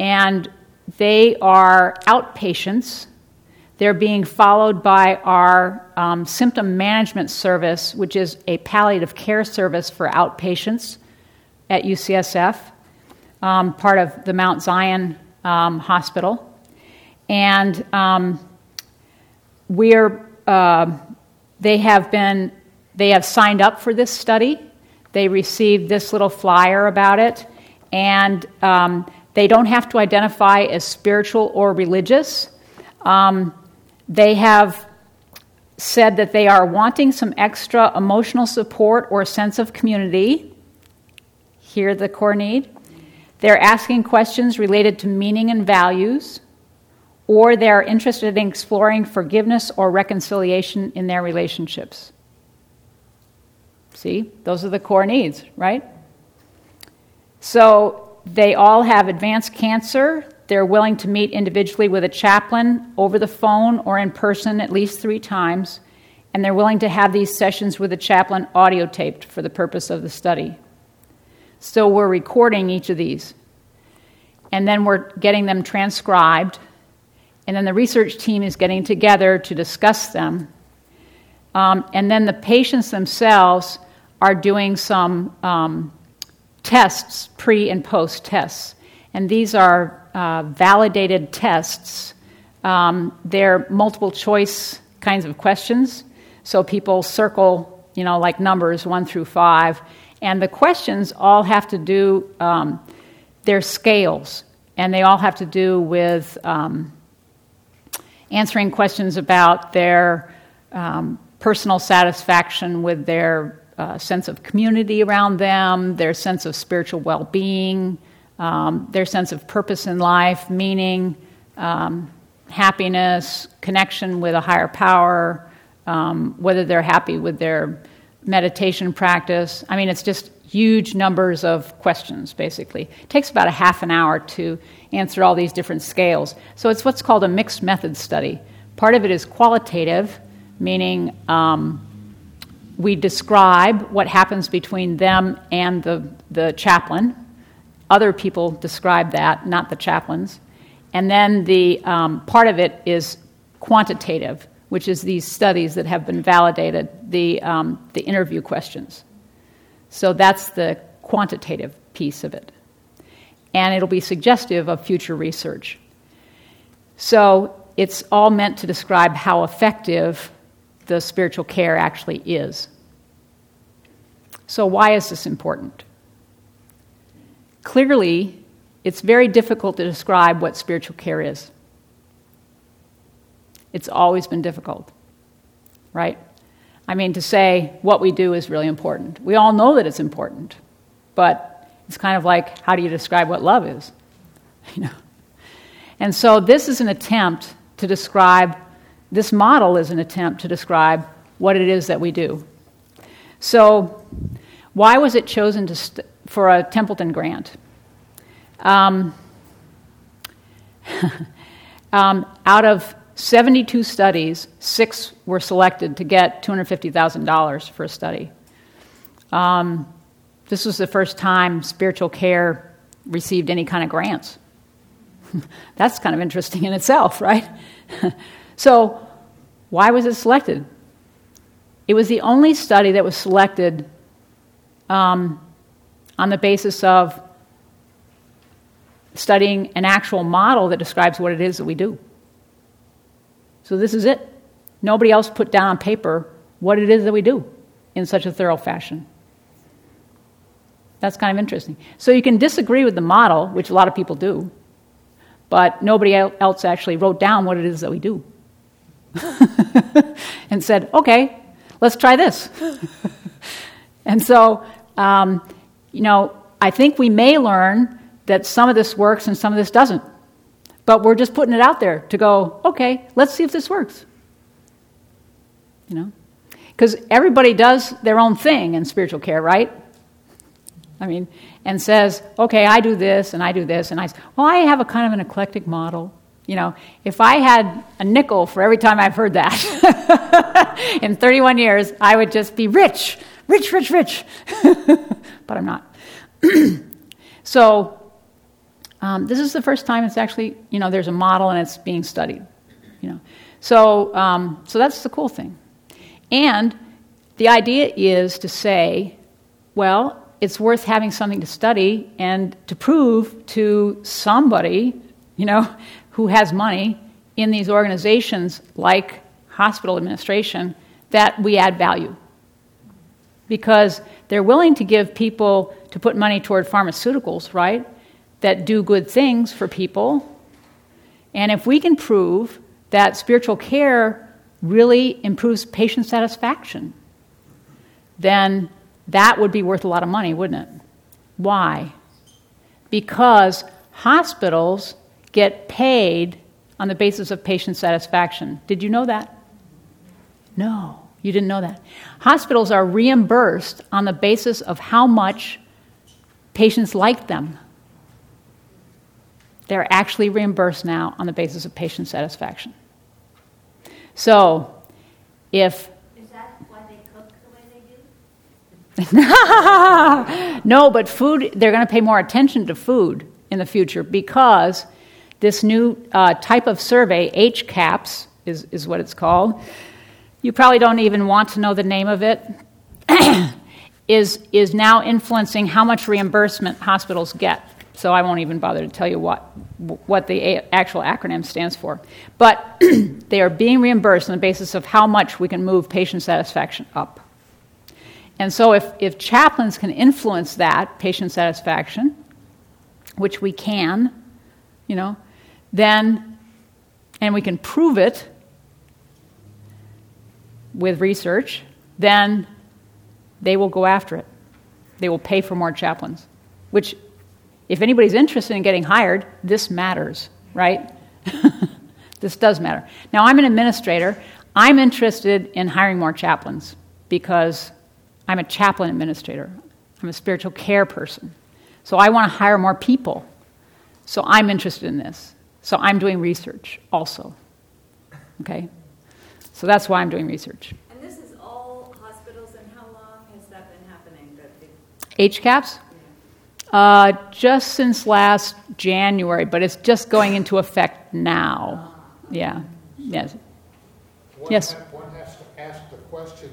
And they are outpatients. They're being followed by our um, symptom management service, which is a palliative care service for outpatients at UCSF, um, part of the Mount Zion um, Hospital. And um, we're, uh, they have been, they have signed up for this study they received this little flyer about it, and um, They don't have to identify as spiritual or religious. Um, they have said that they are wanting some extra emotional support or sense of community. Here, the core need. They're asking questions related to meaning and values, or they're interested in exploring forgiveness or reconciliation in their relationships. See, those are the core needs, right? So they all have advanced cancer. They're willing to meet individually with a chaplain over the phone or in person at least three times. And they're willing to have these sessions with a chaplain audio taped for the purpose of the study. So we're recording each of these. And then we're getting them transcribed. And then the research team is getting together to discuss them. Um, and then the patients themselves are doing some um, tests, pre and post tests. And these are uh, validated tests. Um, they're multiple choice kinds of questions. So people circle, you know, like numbers one through five. And the questions all have to do, um, they're scales. And they all have to do with um, answering questions about their um, personal satisfaction with their uh, sense of community around them, their sense of spiritual well being, um, their sense of purpose in life, meaning, um, happiness, connection with a higher power, um, whether they're happy with their meditation practice. I mean, it's just huge numbers of questions, basically. It takes about a half an hour to answer all these different scales. So it's what's called a mixed method study. Part of it is qualitative, meaning um, we describe what happens between them and the, the chaplain. Other people describe that, not the chaplains. And then the um, part of it is quantitative, which is these studies that have been validated, the, um, the interview questions. So that's the quantitative piece of it. And it'll be suggestive of future research. So it's all meant to describe how effective the spiritual care actually is. So, why is this important? Clearly, it's very difficult to describe what spiritual care is. It's always been difficult, right? I mean, to say what we do is really important. We all know that it's important, but it's kind of like how do you describe what love is? You know? And so, this is an attempt to describe, this model is an attempt to describe what it is that we do. So, why was it chosen st- for a Templeton grant? Um, um, out of 72 studies, six were selected to get $250,000 for a study. Um, this was the first time spiritual care received any kind of grants. That's kind of interesting in itself, right? so, why was it selected? It was the only study that was selected um, on the basis of studying an actual model that describes what it is that we do. So this is it. Nobody else put down on paper what it is that we do in such a thorough fashion. That's kind of interesting. So you can disagree with the model, which a lot of people do, but nobody else actually wrote down what it is that we do. and said, okay, let's try this. and so um, you know, I think we may learn that some of this works and some of this doesn't. But we're just putting it out there to go, okay, let's see if this works. You know? Because everybody does their own thing in spiritual care, right? I mean, and says, okay, I do this and I do this, and I, well, I have a kind of an eclectic model. You know, if I had a nickel for every time I've heard that in 31 years, I would just be rich rich, rich, rich. but I'm not. so um, this is the first time it's actually, you know, there's a model and it's being studied. You know, so um, so that's the cool thing. And the idea is to say, well, it's worth having something to study and to prove to somebody, you know, who has money in these organizations like hospital administration that we add value because they're willing to give people to put money toward pharmaceuticals, right? that do good things for people. And if we can prove that spiritual care really improves patient satisfaction, then that would be worth a lot of money, wouldn't it? Why? Because hospitals get paid on the basis of patient satisfaction. Did you know that? No, you didn't know that. Hospitals are reimbursed on the basis of how much patients like them. They're actually reimbursed now on the basis of patient satisfaction. So, if Is that why they cook the way they do? no, but food, they're going to pay more attention to food in the future because this new uh, type of survey, HCAHPS is, is what it's called, you probably don't even want to know the name of it, is, is now influencing how much reimbursement hospitals get. So I won't even bother to tell you what, what the actual acronym stands for. But they are being reimbursed on the basis of how much we can move patient satisfaction up. And so if, if chaplains can influence that patient satisfaction, which we can, you know, then, and we can prove it with research, then they will go after it. They will pay for more chaplains, which, if anybody's interested in getting hired, this matters, right? this does matter. Now, I'm an administrator. I'm interested in hiring more chaplains because I'm a chaplain administrator. I'm a spiritual care person. So I want to hire more people. So I'm interested in this. So I'm doing research also. Okay? So that's why I'm doing research. And this is all hospitals, and how long has that been happening? That they- HCAHPS? Uh, just since last January, but it's just going into effect now. Yeah. Yes. One Yes. ha- One has to ask the question,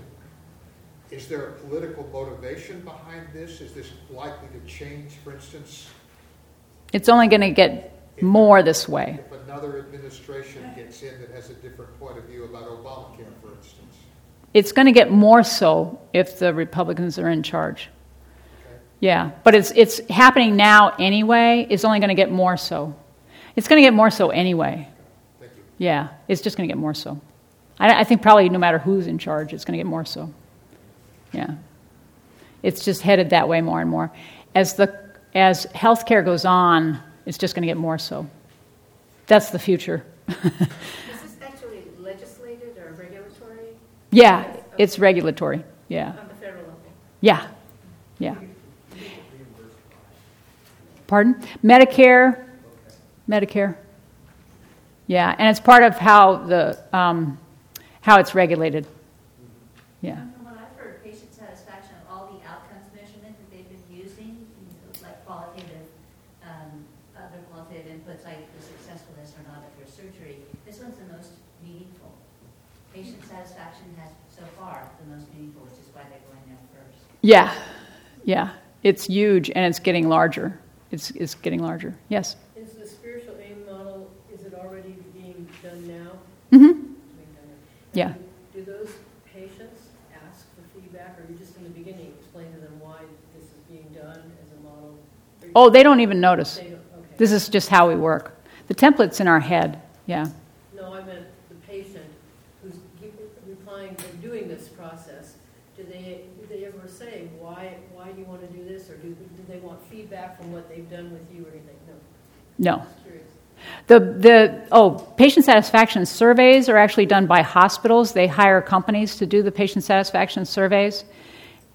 is there a political motivation behind this? Is this likely to change, for instance, It's only going to get more this way. Another administration gets in that has a different point of view about Obamacare, for instance? It's going to get more so if the Republicans are in charge. Yeah, but it's, it's happening now anyway. It's only going to get more so. It's going to get more so anyway. Thank you. Yeah, it's just going to get more so. I, I think probably no matter who's in charge, it's going to get more so. Yeah. It's just headed that way more and more. As, the, as healthcare goes on, it's just going to get more so. That's the future. Is this actually legislated or regulatory yeah, it's regulatory. Yeah. on the federal level? Yeah. Yeah. Pardon? Medicare. Medicare. Yeah, and it's part of how the um, how it's regulated. Yeah. From what I've heard, patient satisfaction, all the outcomes measurement that they've been using, you know, like qualitative, um, other qualitative inputs like the successfulness or not of your surgery, this one's the most meaningful. Patient satisfaction has so far the most meaningful, which is why they're going there first. Yeah. Yeah. It's huge and it's getting larger. It's it's getting larger. Yes. Is the spiritual aim model, is it already being done now? Mm-hmm. Done. Yeah. Do those patients ask for feedback, or you just in the beginning explain to them why this is being done as a model? Oh, they don't even notice. Don't, okay. This is just how we work. The template's in our head. Yeah. No, I meant the patient who's gi- replying, and doing this process. Do they, do they ever say, why, why do you want to do this? Or do, do they want feedback from what they've done with you or anything? No, No. The, the, oh, patient satisfaction surveys are actually done by hospitals. They hire companies to do the patient satisfaction surveys.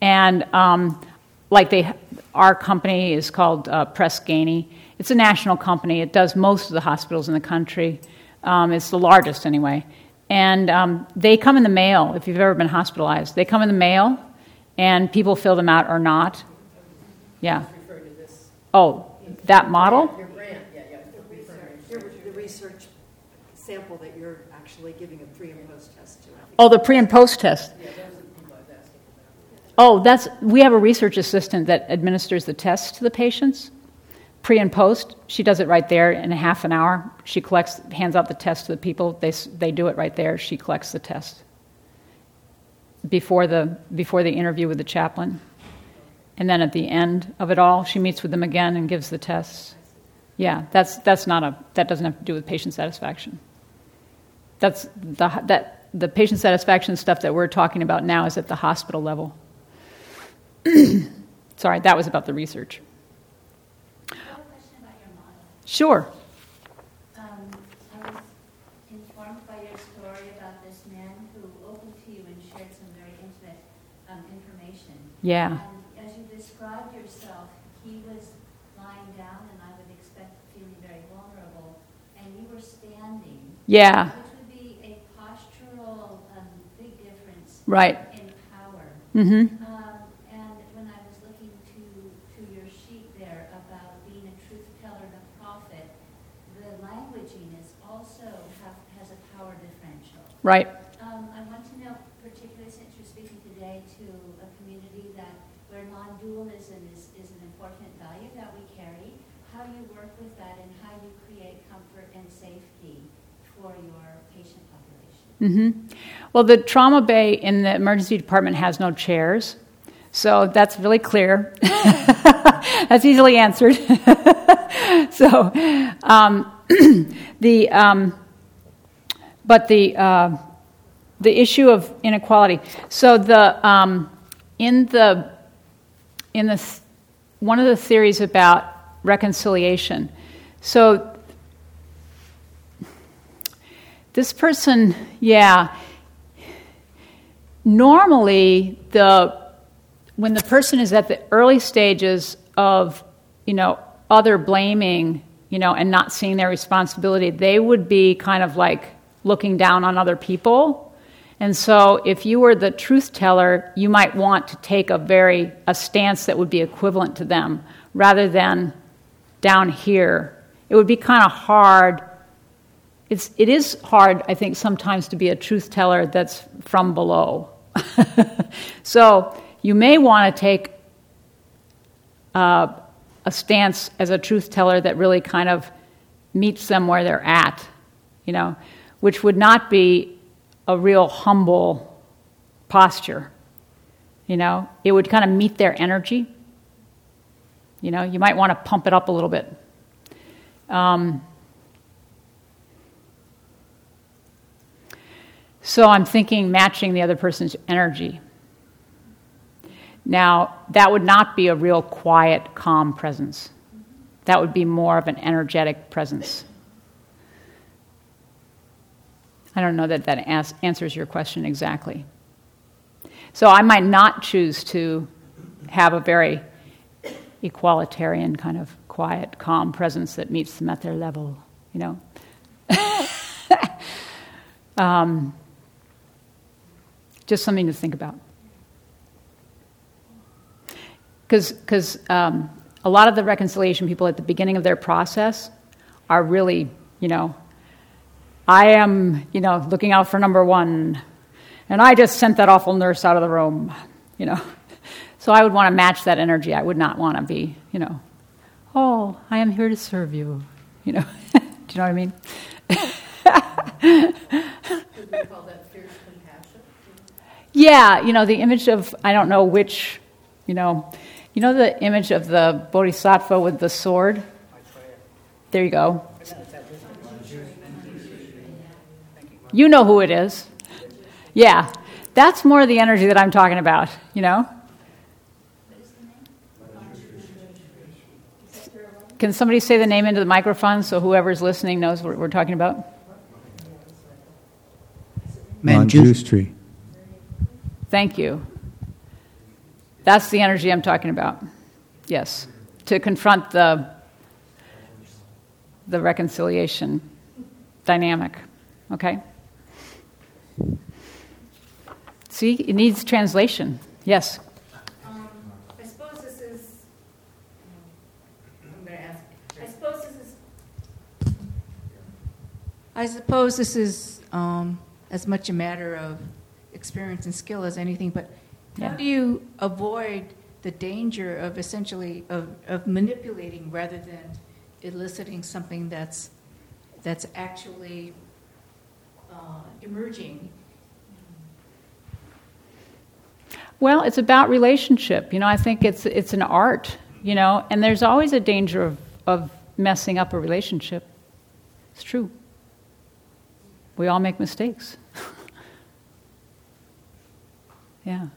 And um, like they, our company is called uh, Press Ganey. It's a national company. It does most of the hospitals in the country. Um, it's the largest anyway. And um, they come in the mail if you've ever been hospitalized. They come in the mail, and people fill them out or not. Yeah. Just referring to this. Oh, that model? Your grant, yeah, yeah. The research, your- the research sample that you're actually giving a pre and post test to. Oh, the pre and post test. Yeah, those are the people I was asking about. Oh, that's we have a research assistant that administers the tests to the patients, pre and post. She does it right there in a half an hour. She collects, hands out the test to the people. They they do it right there. She collects the test before the before the interview with the chaplain, and then at the end of it all, she meets with them again and gives the tests. Yeah, that's, that's not a, that doesn't have to do with patient satisfaction. That's the, that, the patient satisfaction stuff that we're talking about now is at the hospital level. Sorry, that was about the research. I have a question about your model. Sure. Um, I was informed by your story about this man who opened to you and shared some very intimate um, information. Yeah. And as you described yourself, he was lying down, and I would expect feeling very vulnerable, and you were standing. Yeah. Which would be a postural um, big difference Right. in power. Mm-hmm. Um, and when I was looking to, to your sheet there about being a truth teller and a prophet, the languaging is also have, has a power differential. Right. Um, I want to know, particularly since you're speaking today to a community that where non-dualism is, is an important value that we carry, how you work with that and how you create comfort and safety for your patient population. Mm-hmm. Well, the trauma bay in the emergency department has no chairs, so that's really clear. that's easily answered. so, um, the um, but the uh, the issue of inequality. So the um, in the in the one of the theories about reconciliation. So this person, yeah. Normally, the when the person is at the early stages of, you know, other blaming, you know, and not seeing their responsibility, they would be kind of like looking down on other people. And so, if you were the truth teller, you might want to take a very a stance that would be equivalent to them, rather than down here. It would be kind of hard it's, it is hard, I think, sometimes to be a truth teller that's from below. so you may want to take uh, a stance as a truth teller that really kind of meets them where they're at, you know, which would not be a real humble posture. You know, it would kind of meet their energy. You know, you might want to pump it up a little bit. Um, So I'm thinking matching the other person's energy. Now, that would not be a real quiet, calm presence. That would be more of an energetic presence. I don't know that that as- answers your question exactly. So I might not choose to have a very equalitarian, kind of quiet, calm presence that meets them at their level, you know. um, just something to think about. Because um, a lot of the reconciliation people at the beginning of their process are really, you know, I am, you know, looking out for number one, and I just sent that awful nurse out of the room, you know. So I would want to match that energy. I would not want to be, you know, oh, I am here to serve you, you know. Do you know what I mean? Could we call that fierce compassion? Yeah, you know, the image of, I don't know which, you know, you know the image of the bodhisattva with the sword? There you go. You know who it is. Yeah, that's more the energy that I'm talking about, you know? Can somebody say the name into the microphone so whoever's listening knows what we're talking about? Manjushri. Thank you. That's the energy I'm talking about. Yes. To confront the, the reconciliation dynamic. Okay? See, it needs translation. Yes. Um, I suppose this is, I'm going to ask, I suppose this is, I suppose this is um, as much a matter of experience and skill as anything, but Yeah. how do you avoid the danger of essentially of, of manipulating rather than eliciting something that's that's actually uh, emerging? Well, it's about relationship. You know, I think it's it's an art. You know, and there's always a danger of of messing up a relationship. It's true. We all make mistakes. yeah.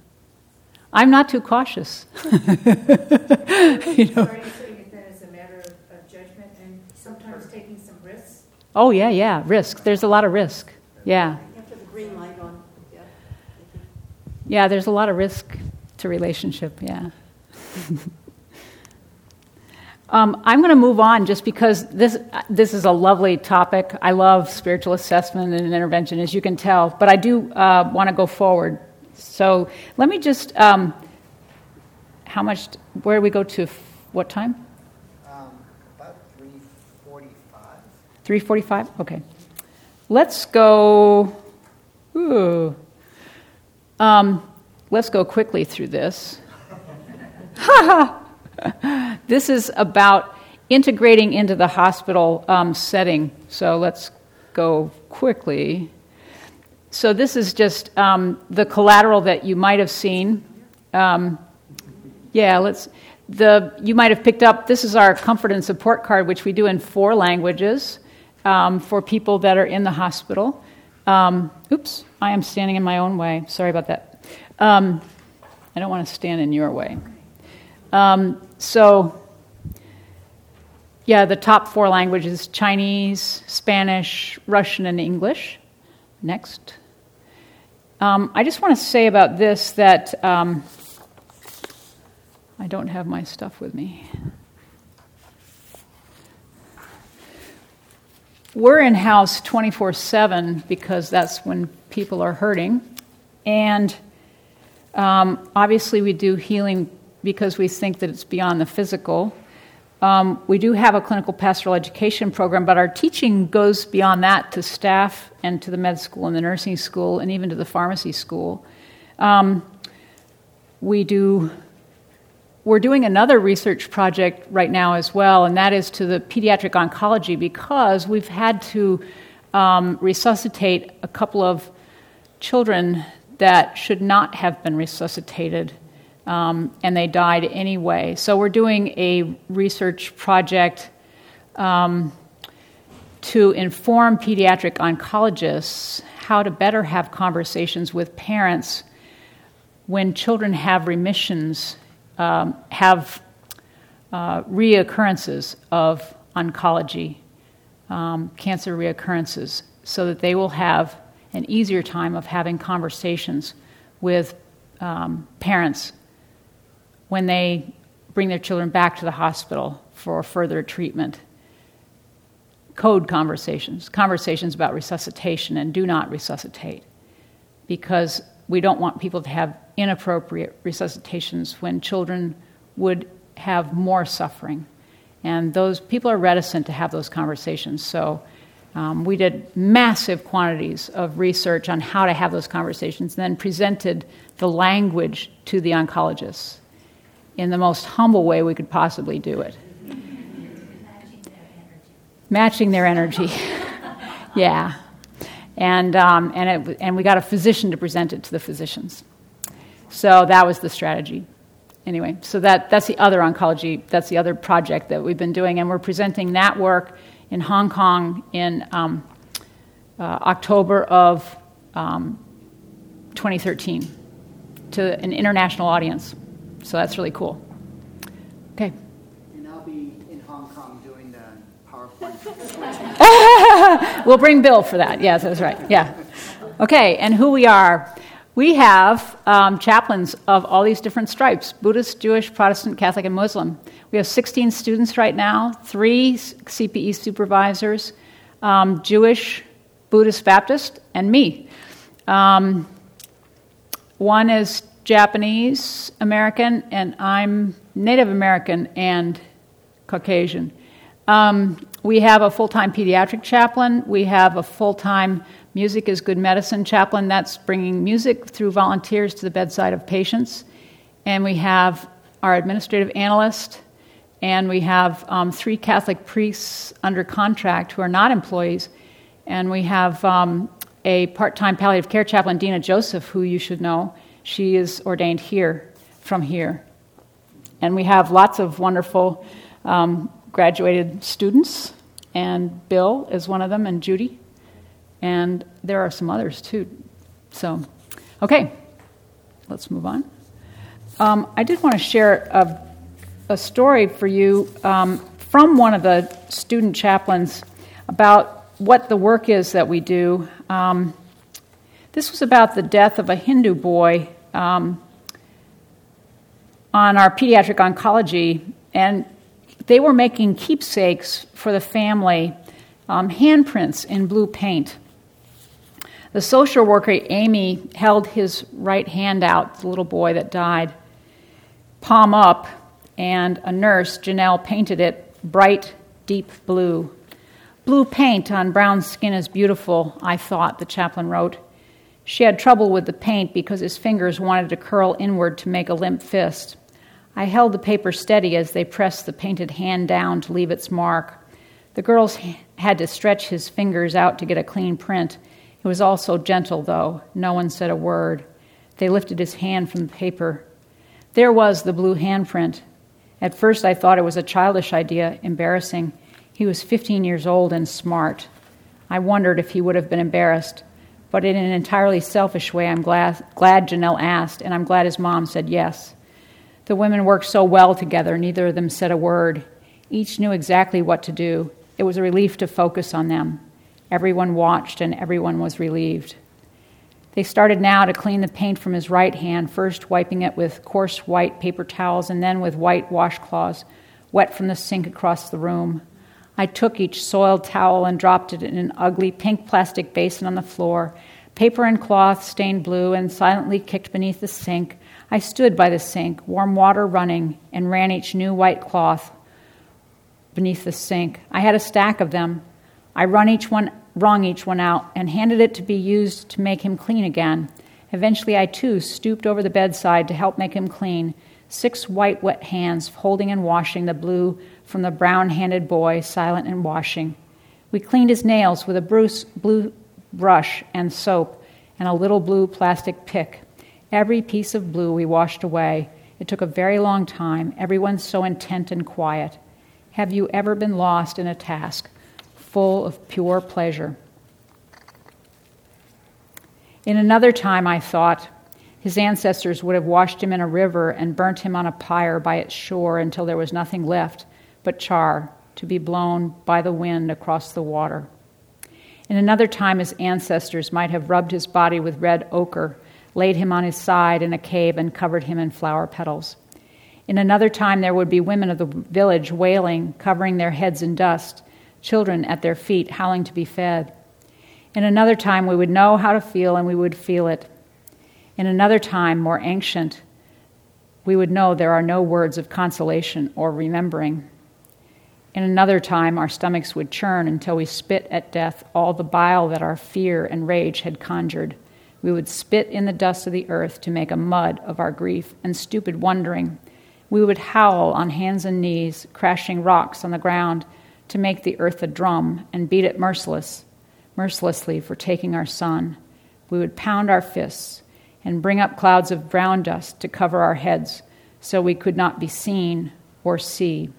I'm not too cautious. you know. Starting seeing it then as a matter of, of judgment and sometimes taking some risks. Oh yeah, yeah, risk. There's a lot of risk. Yeah. You have to have the green light on, yeah. Yeah, there's a lot of risk to relationship, yeah. um, I'm going to move on just because this, this is a lovely topic. I love spiritual assessment and intervention, as you can tell, but I do uh, want to go forward. So let me just, um, how much, where do we go to, what time? Um, About three forty-five. 345? Okay. Let's go. Ooh. Um, let's go quickly through this. this is about integrating into the hospital um, setting. So let's go quickly. So this is just um, the collateral that you might have seen. Um, yeah, let's. The you might have picked up. This is our comfort and support card, which we do in four languages um, for people that are in the hospital. Um, oops, I am standing in my own way. Sorry about that. Um, I don't want to stand in your way. Um, so, yeah, the top four languages Chinese, Spanish, Russian, and English. Next. Um, I just want to say about this that um, I don't have my stuff with me. We're in house 24 7 because that's when people are hurting. And um, obviously, we do healing because we think that it's beyond the physical. Um, we do have a clinical pastoral education program, but our teaching goes beyond that to staff and to the med school and the nursing school and even to the pharmacy school. Um, we do. We're doing another research project right now as well, and that is to the pediatric oncology because we've had to um, resuscitate a couple of children that should not have been resuscitated um, and they died anyway. So we're doing a research project um, to inform pediatric oncologists how to better have conversations with parents when children have remissions, um, have uh, reoccurrences of oncology, um, cancer reoccurrences, so that they will have an easier time of having conversations with um, parents when they bring their children back to the hospital for further treatment. Code conversations, conversations about resuscitation and do not resuscitate, because we don't want people to have inappropriate resuscitations when children would have more suffering. And those people are reticent to have those conversations. So um, we did massive quantities of research on how to have those conversations, and then presented the language to the oncologists in the most humble way we could possibly do it. Matching their energy. yeah. And, um, and, it, and we got a physician to present it to the physicians. So that was the strategy. Anyway, so that, that's the other oncology, that's the other project that we've been doing. And we're presenting that work in Hong Kong in um, uh, October of um, 2013 to an international audience. So that's really cool. Okay. And I'll be in Hong Kong doing the PowerPoint. we'll bring Bill for that. Yes, that's right. Yeah. Okay, and who we are. We have um, chaplains of all these different stripes Buddhist, Jewish, Protestant, Catholic, and Muslim. We have 16 students right now, three CPE supervisors um, Jewish, Buddhist, Baptist, and me. Um, one is Japanese American, and I'm Native American and Caucasian. Um, we have a full time pediatric chaplain. We have a full time music is good medicine chaplain. That's bringing music through volunteers to the bedside of patients. And we have our administrative analyst, and we have um, three Catholic priests under contract who are not employees. And we have um, a part time palliative care chaplain, Dina Joseph, who you should know she is ordained here, from here. And we have lots of wonderful, um, graduated students, and Bill is one of them, and Judy. And there are some others too. So, okay, let's move on. Um, I did want to share a, a story for you um, from one of the student chaplains about what the work is that we do. Um, this was about the death of a Hindu boy um, on our pediatric oncology, and they were making keepsakes for the family, um, handprints in blue paint. The social worker, Amy, held his right hand out, the little boy that died, palm up, and a nurse, Janelle, painted it bright, deep blue. Blue paint on brown skin is beautiful, I thought, the chaplain wrote. She had trouble with the paint because his fingers wanted to curl inward to make a limp fist. I held the paper steady as they pressed the painted hand down to leave its mark. The girls had to stretch his fingers out to get a clean print. It was all so gentle, though. No one said a word. They lifted his hand from the paper. There was the blue handprint. At first, I thought it was a childish idea, embarrassing. He was 15 years old and smart. I wondered if he would have been embarrassed. But in an entirely selfish way, I'm glad, glad Janelle asked, and I'm glad his mom said yes. The women worked so well together, neither of them said a word. Each knew exactly what to do. It was a relief to focus on them. Everyone watched, and everyone was relieved. They started now to clean the paint from his right hand, first wiping it with coarse white paper towels and then with white washcloths, wet from the sink across the room. I took each soiled towel and dropped it in an ugly pink plastic basin on the floor. Paper and cloth stained blue and silently kicked beneath the sink. I stood by the sink, warm water running, and ran each new white cloth beneath the sink. I had a stack of them. I run each one, wrung each one out and handed it to be used to make him clean again. Eventually, I too stooped over the bedside to help make him clean. Six white, wet hands holding and washing the blue from the brown handed boy, silent and washing. We cleaned his nails with a Bruce blue brush and soap and a little blue plastic pick. Every piece of blue we washed away. It took a very long time. everyone so intent and quiet. Have you ever been lost in a task full of pure pleasure? In another time, I thought, his ancestors would have washed him in a river and burnt him on a pyre by its shore until there was nothing left but char to be blown by the wind across the water. In another time, his ancestors might have rubbed his body with red ochre, laid him on his side in a cave, and covered him in flower petals. In another time, there would be women of the village wailing, covering their heads in dust, children at their feet, howling to be fed. In another time, we would know how to feel and we would feel it. In another time, more ancient, we would know there are no words of consolation or remembering. In another time, our stomachs would churn until we spit at death all the bile that our fear and rage had conjured. We would spit in the dust of the earth to make a mud of our grief and stupid wondering. We would howl on hands and knees, crashing rocks on the ground to make the earth a drum and beat it merciless, mercilessly for taking our son. We would pound our fists and bring up clouds of brown dust to cover our heads so we could not be seen or see.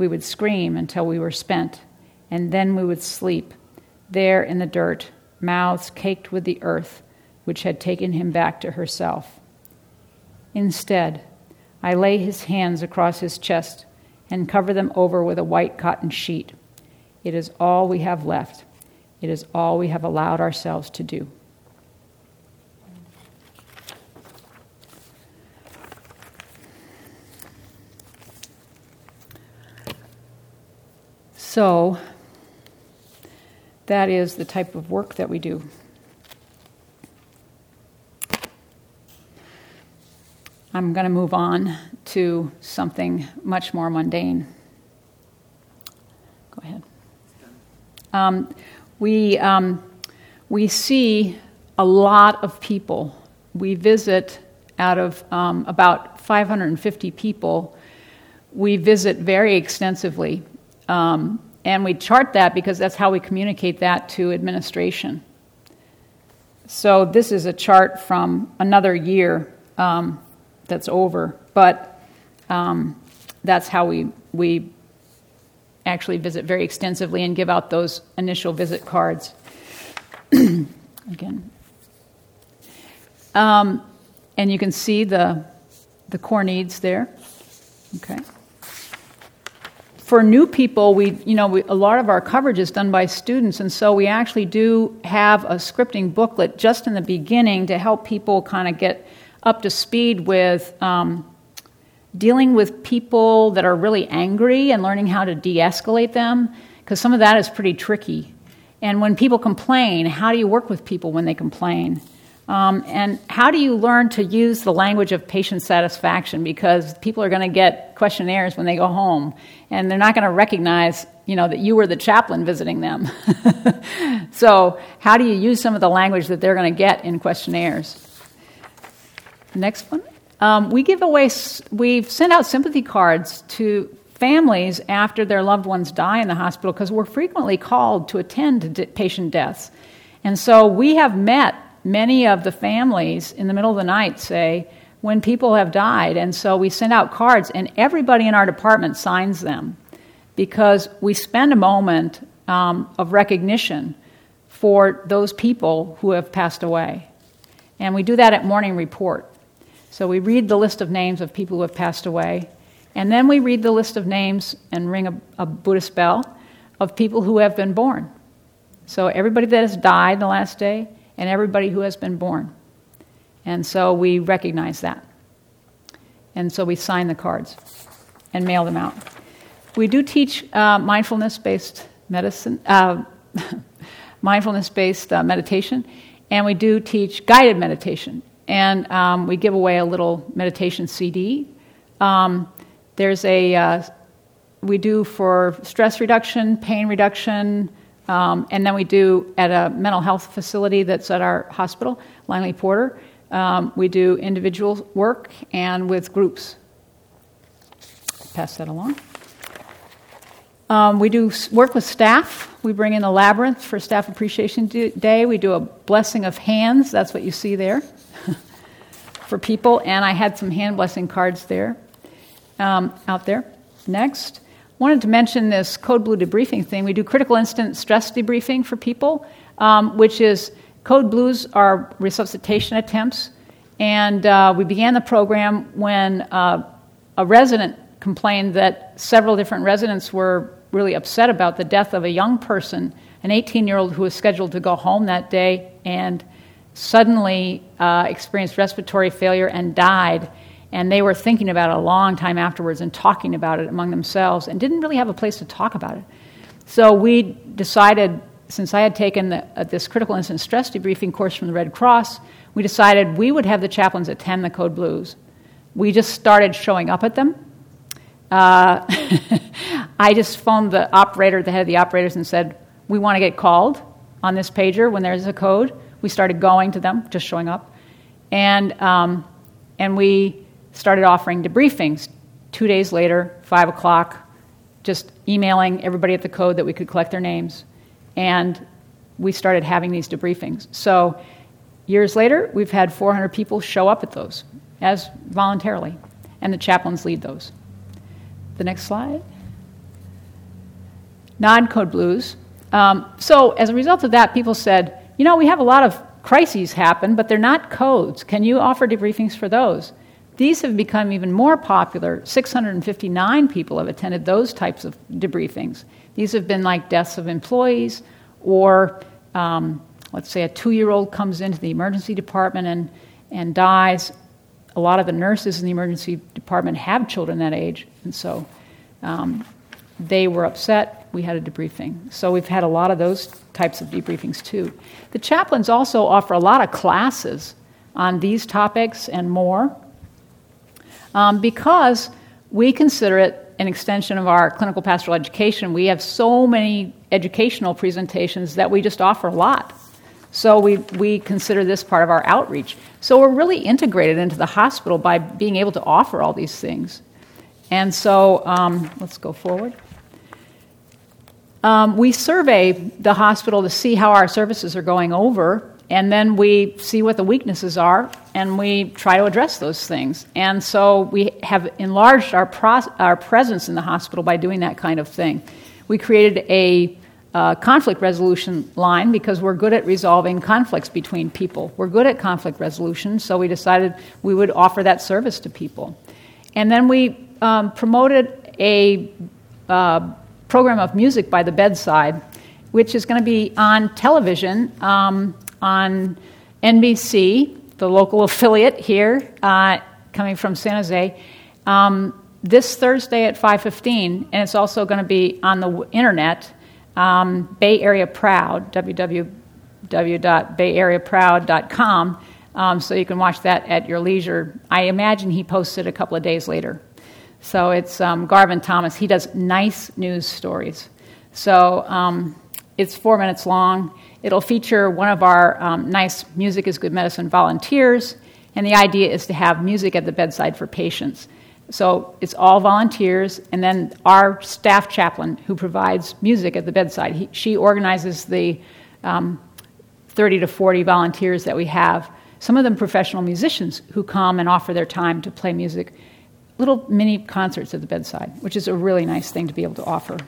We would scream until we were spent, and then we would sleep, there in the dirt, mouths caked with the earth which had taken him back to herself. Instead, I lay his hands across his chest and cover them over with a white cotton sheet. It is all we have left. It is all we have allowed ourselves to do. So, that is the type of work that we do. I'm going to move on to something much more mundane. Go ahead. Um, we, um, we see a lot of people. We visit out of um, about 550 people, we visit very extensively. Um, and we chart that because that's how we communicate that to administration. So this is a chart from another year um, that's over, but um, that's how we, we actually visit very extensively and give out those initial visit cards. Again. Um, and you can see the, the core needs there. Okay. For new people, we, you know, we, a lot of our coverage is done by students, and so we actually do have a scripting booklet just in the beginning to help people kind of get up to speed with um, dealing with people that are really angry and learning how to de escalate them, because some of that is pretty tricky. And when people complain, how do you work with people when they complain? Um, and how do you learn to use the language of patient satisfaction? Because people are going to get questionnaires when they go home, and they're not going to recognize, you know, that you were the chaplain visiting them. so, how do you use some of the language that they're going to get in questionnaires? Next one. Um, we give away. We've sent out sympathy cards to families after their loved ones die in the hospital because we're frequently called to attend to patient deaths, and so we have met many of the families in the middle of the night say, when people have died. And so we send out cards, and everybody in our department signs them because we spend a moment um, of recognition for those people who have passed away. And we do that at morning report. So we read the list of names of people who have passed away, and then we read the list of names and ring a, a Buddhist bell of people who have been born. So everybody that has died in the last day, and everybody who has been born. And so we recognize that. And so we sign the cards and mail them out. We do teach uh, mindfulness based medicine, uh, mindfulness based uh, meditation, and we do teach guided meditation. And um, we give away a little meditation CD. Um, there's a, uh, we do for stress reduction, pain reduction, um, and then we do at a mental health facility that's at our hospital, Langley Porter. Um, we do individual work and with groups. Pass that along. Um, we do work with staff. We bring in the labyrinth for Staff Appreciation Day. We do a blessing of hands. That's what you see there for people. And I had some hand blessing cards there, um, out there. Next wanted to mention this code blue debriefing thing. We do critical incident stress debriefing for people, um, which is code blues are resuscitation attempts. And uh, we began the program when uh, a resident complained that several different residents were really upset about the death of a young person, an 18 year old who was scheduled to go home that day and suddenly uh, experienced respiratory failure and died and they were thinking about it a long time afterwards and talking about it among themselves and didn't really have a place to talk about it. So we decided, since I had taken the, uh, this critical incident stress debriefing course from the Red Cross, we decided we would have the chaplains attend the Code Blues. We just started showing up at them. Uh, I just phoned the operator, the head of the operators, and said, We want to get called on this pager when there's a code. We started going to them, just showing up. And, um, and we started offering debriefings. Two days later, 5 o'clock, just emailing everybody at the code that we could collect their names. And we started having these debriefings. So, years later, we've had 400 people show up at those as voluntarily, and the chaplains lead those. The next slide. Non code blues. Um, so, as a result of that, people said, you know, we have a lot of crises happen, but they're not codes. Can you offer debriefings for those? These have become even more popular. 659 people have attended those types of debriefings. These have been like deaths of employees, or um, let's say a two year old comes into the emergency department and, and dies. A lot of the nurses in the emergency department have children that age, and so um, they were upset. We had a debriefing. So we've had a lot of those types of debriefings too. The chaplains also offer a lot of classes on these topics and more um, because we consider it an extension of our clinical pastoral education. We have so many educational presentations that we just offer a lot. So we, we consider this part of our outreach. So we're really integrated into the hospital by being able to offer all these things. And so um, let's go forward. Um, we survey the hospital to see how our services are going over and then we see what the weaknesses are and we try to address those things. And so we have enlarged our, pro- our presence in the hospital by doing that kind of thing. we created a uh, conflict resolution line because we're good at resolving conflicts between people. We're good at conflict resolution, so we decided we would offer that service to people. And then we um, promoted a uh, program of music by the bedside, which is going to be on television um, on NBC, the local affiliate here, uh, coming from San Jose. Um, this Thursday at 5:15, and it's also going to be on the internet um, Bay Area Proud, www.bayareaproud.com, um, so you can watch that at your leisure. I imagine he posted a couple of days later. So it's um, Garvin Thomas. He does nice news stories. So um, it's four minutes long. It'll feature one of our um, nice Music is Good Medicine volunteers, and the idea is to have music at the bedside for patients. So it's all volunteers, and then our staff chaplain who provides music at the bedside. He, she organizes the um, 30 to 40 volunteers that we have. Some of them professional musicians who come and offer their time to play music, little mini concerts at the bedside, which is a really nice thing to be able to offer.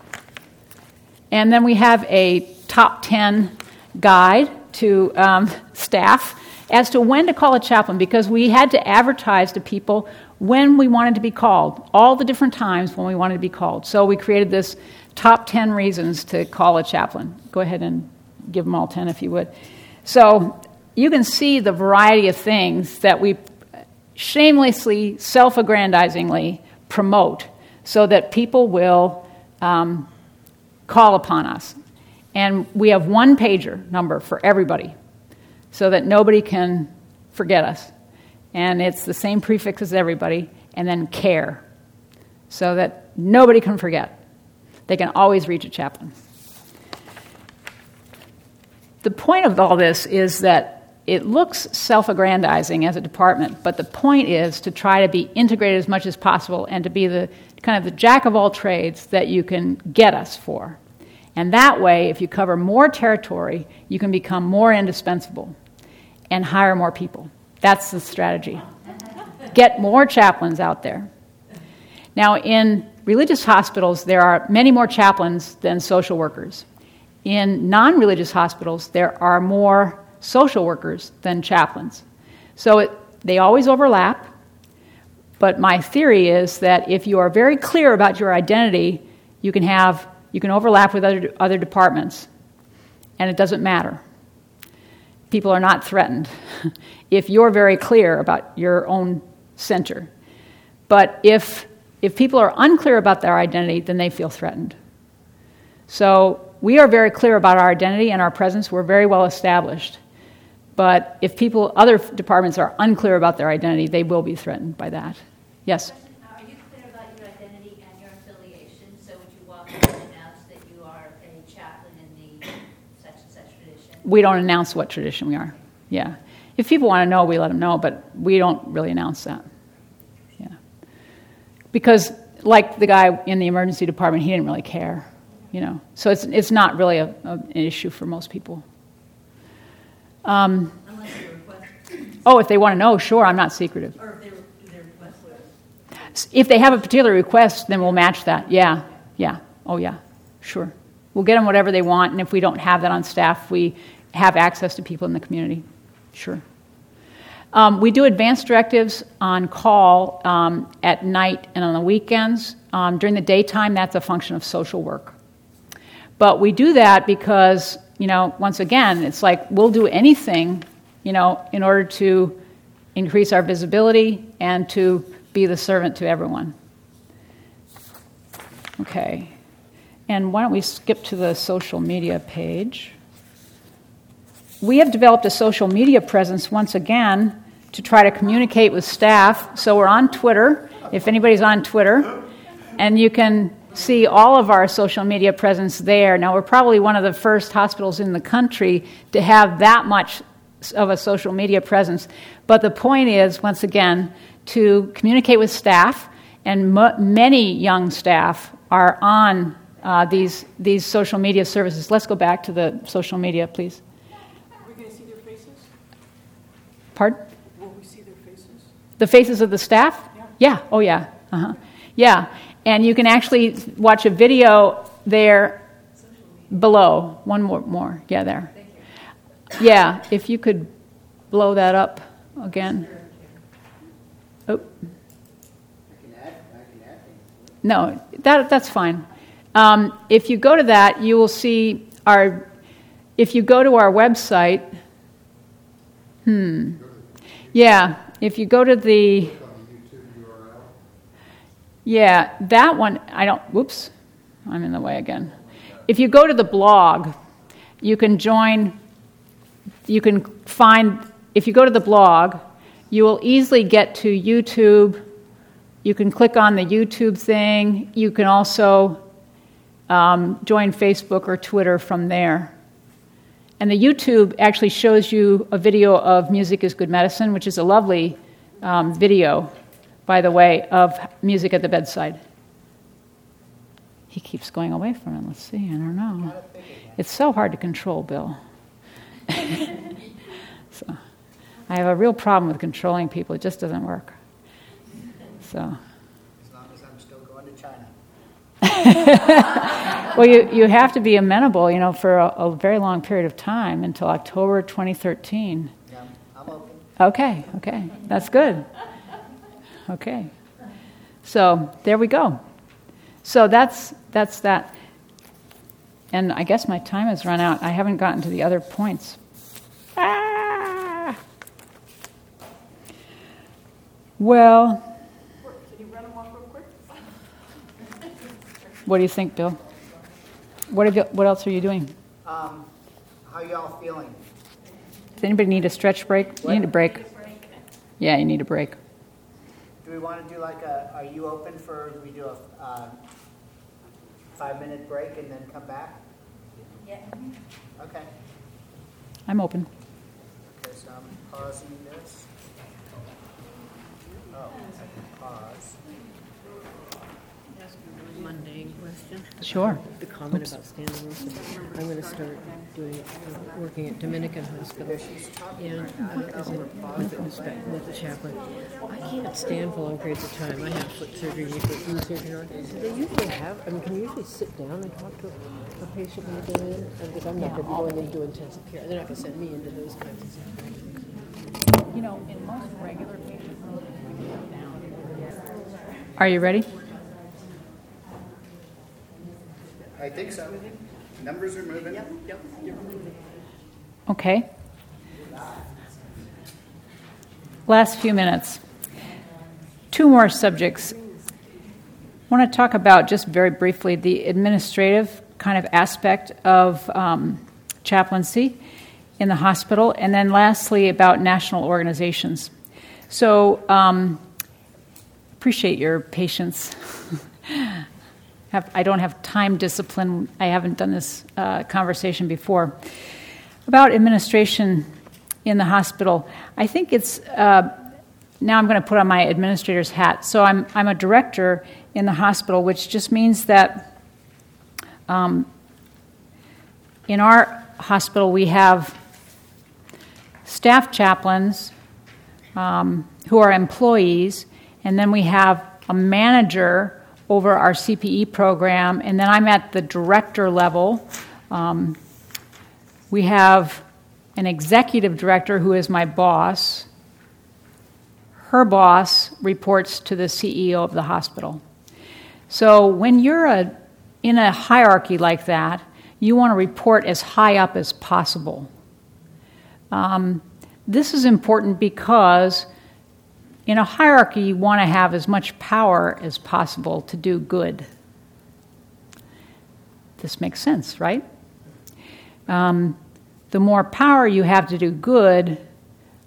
And then we have a top 10 guide to um, staff as to when to call a chaplain because we had to advertise to people when we wanted to be called, all the different times when we wanted to be called. So we created this top 10 reasons to call a chaplain. Go ahead and give them all 10 if you would. So you can see the variety of things that we shamelessly, self aggrandizingly promote so that people will um, call upon us. And we have one pager number for everybody so that nobody can forget us and it's the same prefix as everybody, and then care, so that nobody can forget. They can always reach a chaplain. The point of all this is that it looks self aggrandizing as a department, but the point is to try to be integrated as much as possible and to be the kind of the jack of all trades that you can get us for. And that way, if you cover more territory, you can become more indispensable and hire more people. That's the strategy. Get more chaplains out there. Now, in religious hospitals, there are many more chaplains than social workers. In non religious hospitals, there are more social workers than chaplains. So it, they always overlap. But my theory is that if you are very clear about your identity, you can have you can overlap with other, other departments, and it doesn't matter people are not threatened if you're very clear about your own center. But if, if people are unclear about their identity, then they feel threatened. So we are very clear about our identity and our presence. We're very well established. But if people, other departments are unclear about their identity, they will be threatened by that. Yes? We don't announce what tradition we are. Yeah. If people want to know, we let them know, but we don't really announce that. Yeah. Because, like the guy in the emergency department, he didn't really care, you know. So it's, it's not really a, a, an issue for most people. Um, oh, if they want to know, sure, I'm not secretive. Or if they, request If they have a particular request, then we'll match that. Yeah, yeah, oh yeah, sure. We'll get them whatever they want, and if we don't have that on staff, we have access to people in the community. Sure. Um, we do advance directives on call um, at night and on the weekends. Um, during the daytime, that's a function of social work. But we do that because, you know, once again, it's like we'll do anything, you know, in order to increase our visibility and to be the servant to everyone. Okay. And why don't we skip to the social media page? We have developed a social media presence once again to try to communicate with staff. So we're on Twitter, if anybody's on Twitter, and you can see all of our social media presence there. Now, we're probably one of the first hospitals in the country to have that much of a social media presence. But the point is, once again, to communicate with staff, and many young staff are on uh, these, these social media services. Let's go back to the social media, please. Are we going to see their faces? Pardon? Will we see their faces? The faces of the staff? Yeah. Yeah. Oh, yeah. Uh-huh. Yeah. And you can actually watch a video there, below, one more, more, yeah, there. Yeah, if you could blow that up again. Oh. No, that, that's fine. Um, if you go to that, you will see our, if you go to our website, hmm, yeah, if you go to the, yeah, that one, I don't, whoops, I'm in the way again. If you go to the blog, you can join, you can find, if you go to the blog, you will easily get to YouTube. You can click on the YouTube thing. You can also um, join Facebook or Twitter from there. And the YouTube actually shows you a video of Music is Good Medicine, which is a lovely um, video, by the way, of music at the bedside. He keeps going away from it. Let's see, I don't know. It's so hard to control, Bill. so, I have a real problem with controlling people. It just doesn't work. So. As long as I'm still going to China. well, you, you have to be amenable, you know, for a, a, very long period of time until October 2013. Yeah, I'm open. Okay, okay. That's good. Okay. So there we go. So that's that's that. And I guess my time has run out. I haven't gotten to the other points. Ah! Well, what do you think, Bill? What, you, what else are you doing? Um, how y'all feeling? Does anybody need a stretch break? What? You need a break. Yeah, you need a break. Do we want to do like a, are you open for, do we do a uh, five minute break and then come back? Yeah. Okay. I'm open. Okay, so I'm pausing this. Oh, I can pause. Ask a really mundane question. Sure. The comment Oops. about standing room. I'm going to start doing, uh, working at Dominican Hospital. And uh, as a with the, with the chaplain, I can't stand for long periods of time. I have foot surgery, knee foot surgery. on. Do they usually have, I mean, can you usually sit down and talk to a, a patient when you go in? Because I'm not Yeah, going to be all going day. into intensive care. They're not going to send me into those kinds of situations. You know, in most regular patients, Are you ready? I think so. Numbers are moving. Yep, yep. Okay. Last few minutes. Two more subjects. I want to talk about, just very briefly, the administrative kind of aspect of um, chaplaincy in the hospital, and then lastly, about national organizations. So, um, appreciate your patience. have, I don't have time discipline. I haven't done this uh, conversation before. About administration in the hospital, I think it's uh, now I'm going to put on my administrator's hat. So I'm, I'm a director in the hospital, which just means that um, in our hospital we have staff chaplains um, who are employees, and then we have a manager over our CPE program, and then I'm at the director level. Um, we have an executive director who is my boss. Her boss reports to the CEO of the hospital. So when you're a, in a hierarchy like that, you want to report as high up as possible. Um, this is important because in a hierarchy, you want to have as much power as possible to do good. This makes sense, right? Um, the more power you have to do good,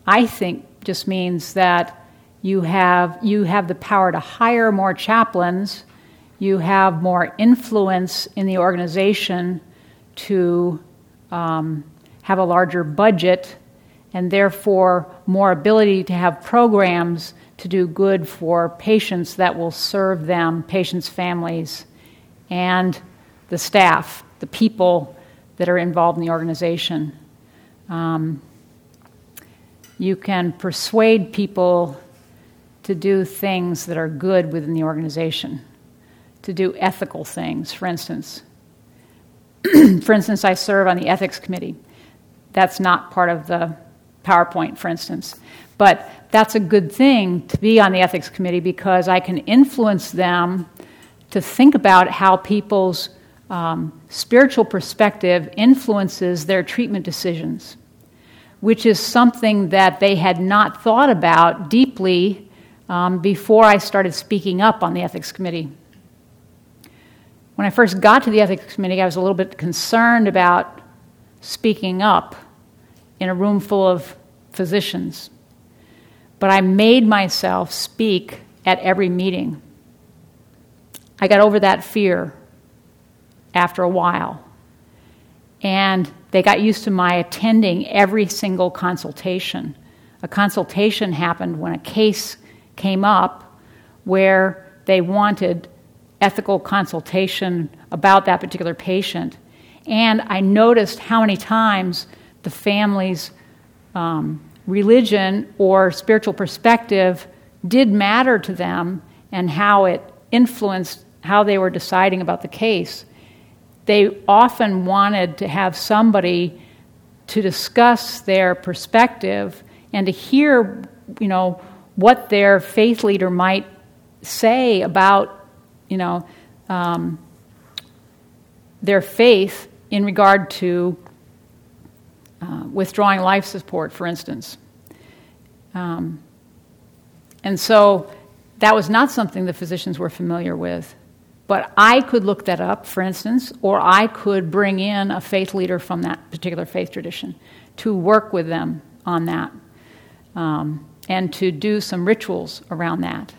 I think just means that you have, you have the power to hire more chaplains, you have more influence in the organization to um, have a larger budget, and therefore more ability to have programs to do good for patients that will serve them, patients' families, and the staff, the people that are involved in the organization. Um, you can persuade people to do things that are good within the organization, to do ethical things. For instance, for instance, I serve on the ethics committee. That's not part of the PowerPoint, for instance. But that's a good thing to be on the ethics committee because I can influence them to think about how people's um, spiritual perspective influences their treatment decisions, which is something that they had not thought about deeply um, before I started speaking up on the ethics committee. When I first got to the ethics committee, I was a little bit concerned about speaking up in a room full of physicians. But I made myself speak at every meeting. I got over that fear after a while. And they got used to my attending every single consultation. A consultation happened when a case came up where they wanted ethical consultation about that particular patient. And I noticed how many times the family's um, religion or spiritual perspective did matter to them and how it influenced how they were deciding about the case. They often wanted to have somebody to discuss their perspective and to hear, you know, what their faith leader might say about, you know, um, their faith in regard to uh, withdrawing life support, for instance. Um, and so that was not something the physicians were familiar with. But I could look that up, for instance, or I could bring in a faith leader from that particular faith tradition to work with them on that um, and to do some rituals around that.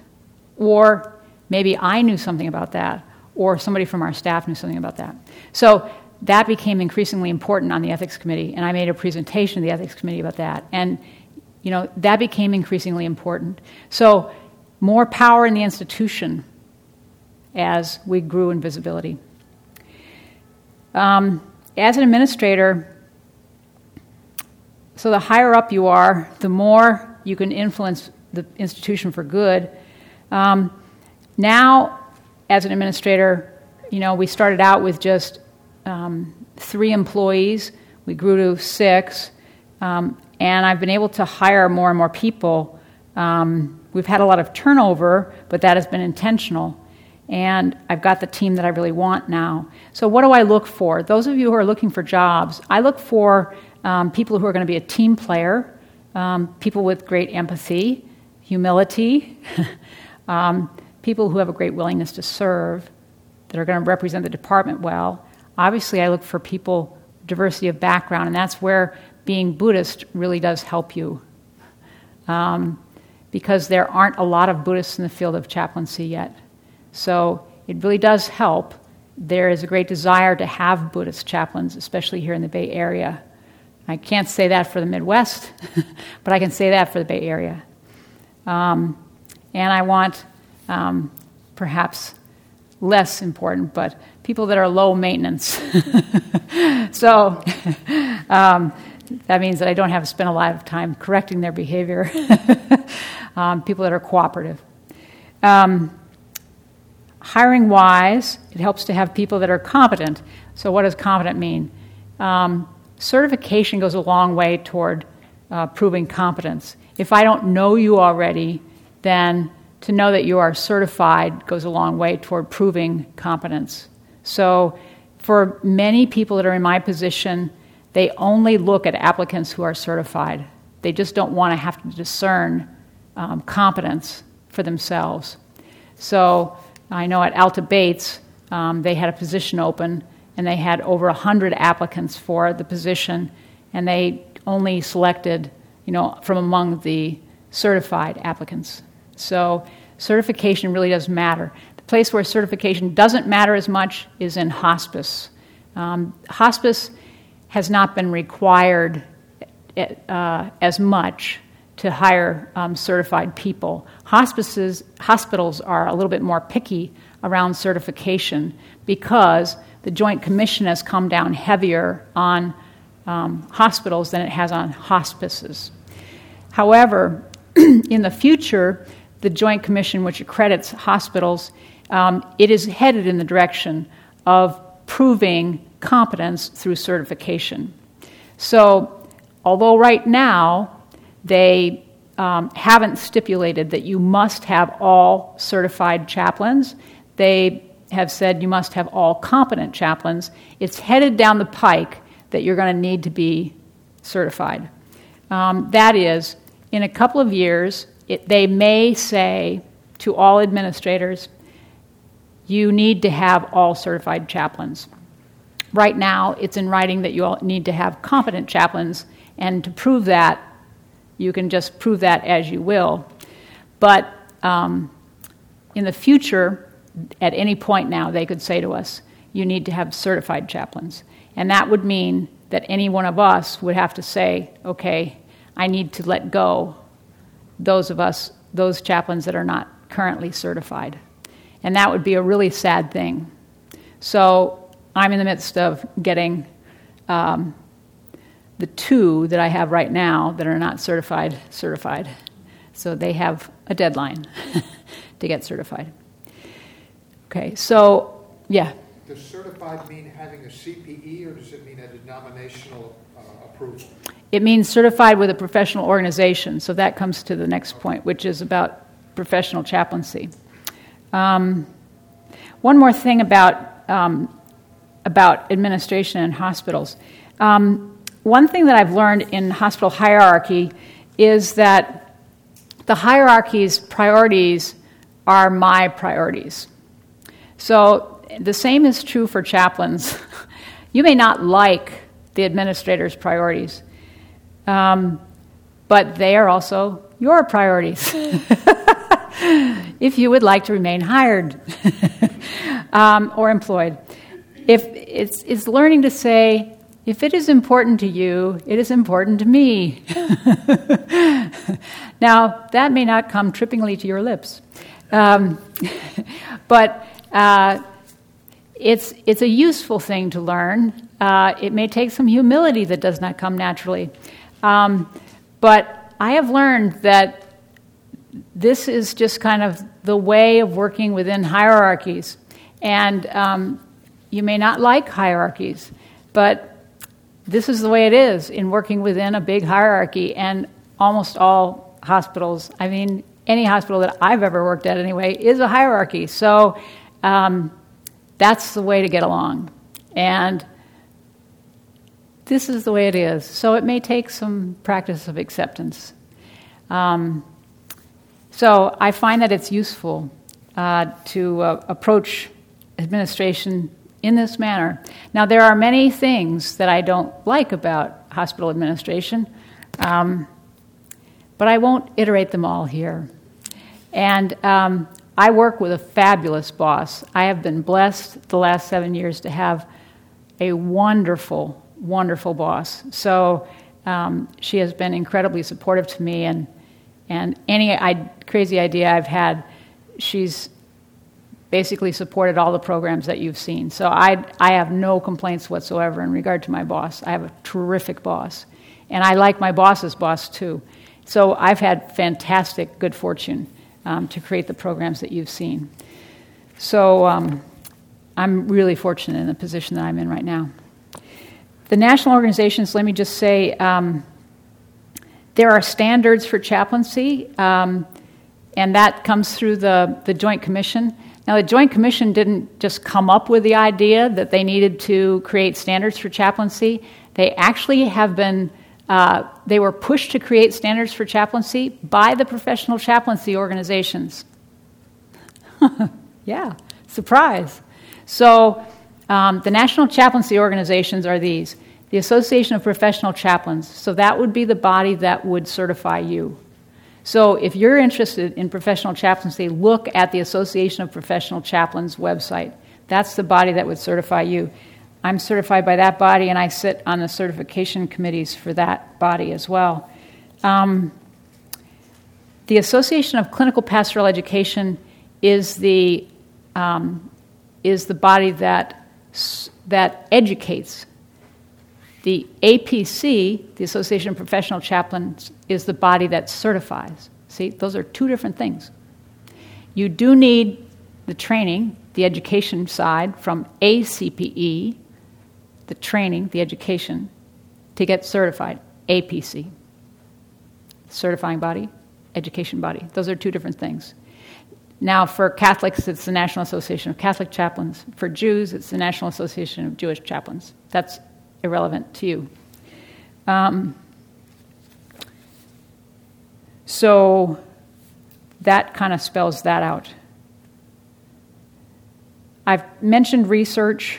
Or maybe I knew something about that, or somebody from our staff knew something about that. So that became increasingly important on the ethics committee, and I made a presentation to the ethics committee about that. And, you know, that became increasingly important. So, more power in the institution as we grew in visibility. Um, as an administrator, so the higher up you are, the more you can influence the institution for good. Um, now, as an administrator, you know, we started out with just um, three employees. We grew to six, um, and I've been able to hire more and more people. Um, we've had a lot of turnover, but that has been intentional. And I've got the team that I really want now. So, what do I look for? Those of you who are looking for jobs, I look for um, people who are going to be a team player, um, people with great empathy, humility, um, people who have a great willingness to serve, that are going to represent the department well, Obviously, I look for people, diversity of background, and that's where being Buddhist really does help you. Um, because there aren't a lot of Buddhists in the field of chaplaincy yet. So it really does help. There is a great desire to have Buddhist chaplains, especially here in the Bay Area. I can't say that for the Midwest, but I can say that for the Bay Area. Um, and I want um, perhaps less important, but people that are low maintenance. so um, that means that I don't have to spend a lot of time correcting their behavior. um, people that are cooperative. Um, hiring wise, it helps to have people that are competent. So, what does competent mean? Um, certification goes a long way toward uh, proving competence. If I don't know you already, then to know that you are certified goes a long way toward proving competence. So, for many people that are in my position, they only look at applicants who are certified. They just don't want to have to discern um, competence for themselves. So, I know at Alta Bates, um, they had a position open and they had over 100 applicants for the position, and they only selected, you know, from among the certified applicants. So, certification really does matter The place where certification doesn't matter as much is in hospice. Um, hospice has not been required uh, as much to hire um, certified people. Hospices, hospitals are a little bit more picky around certification because the Joint Commission has come down heavier on um, hospitals than it has on hospices. However, in the future, the Joint Commission, which accredits hospitals, um, it is headed in the direction of proving competence through certification. So, although right now they um, haven't stipulated that you must have all certified chaplains, they have said you must have all competent chaplains. It's headed down the pike that you're going to need to be certified. Um, that is, in a couple of years, it, they may say to all administrators, you need to have all certified chaplains. Right now, it's in writing that you all need to have competent chaplains, and to prove that, you can just prove that as you will. But um, in the future, at any point now, they could say to us, you need to have certified chaplains. And that would mean that any one of us would have to say, okay, I need to let go those of us, those chaplains that are not currently certified. And that would be a really sad thing. So I'm in the midst of getting um, the two that I have right now that are not certified certified. So they have a deadline to get certified. Okay, so yeah. Does certified mean having a CPE or does it mean a denominational uh, approval? It means certified with a professional organization. So that comes to the next point, which is about professional chaplaincy. Um, one more thing about, um, about administration in hospitals. Um, one thing that I've learned in hospital hierarchy is that the hierarchy's priorities are my priorities. So the same is true for chaplains. you may not like the administrator's priorities, um, but they are also your priorities. if you would like to remain hired um, or employed. If it's, it's learning to say, if it is important to you, it is important to me. now, that may not come trippingly to your lips, um, but uh, it's, it's a useful thing to learn. Uh, it may take some humility that does not come naturally. Um, but I have learned that this is just kind of the way of working within hierarchies. And um, you may not like hierarchies, but this is the way it is in working within a big hierarchy. And almost all hospitals, I mean, any hospital that I've ever worked at anyway, is a hierarchy. So um, that's the way to get along. And this is the way it is. So it may take some practice of acceptance. Um, so I find that it's useful uh, to uh, approach administration in this manner. Now, there are many things that I don't like about hospital administration, um, but I won't iterate them all here. And um, I work with a fabulous boss. I have been blessed the last seven years to have a wonderful, wonderful boss. So um, she has been incredibly supportive to me, and and any I, crazy idea I've had, she's basically supported all the programs that you've seen. So I, I have no complaints whatsoever in regard to my boss. I have a terrific boss. And I like my boss's boss too. So I've had fantastic good fortune um, to create the programs that you've seen. So um, I'm really fortunate in the position that I'm in right now. The national organizations, let me just say, um, there are standards for chaplaincy, um, and that comes through the, the Joint Commission. Now, the Joint Commission didn't just come up with the idea that they needed to create standards for chaplaincy. They actually have been, uh, they were pushed to create standards for chaplaincy by the professional chaplaincy organizations. yeah, surprise. So, um, the national chaplaincy organizations are these the Association of Professional Chaplains. So that would be the body that would certify you. So if you're interested in professional chaplaincy, look at the Association of Professional Chaplains website. That's the body that would certify you. I'm certified by that body, and I sit on the certification committees for that body as well. Um, the Association of Clinical Pastoral Education is the um, is the body that that educates the APC, the Association of Professional Chaplains, is the body that certifies. See, those are two different things. You do need the training, the education side from ACPE the training, the education to get certified, APC. Certifying body, education body. Those are two different things. Now, for Catholics, it's the National Association of Catholic Chaplains. For Jews, it's the National Association of Jewish Chaplains. That's irrelevant to you. Um, so that kind of spells that out. I've mentioned research.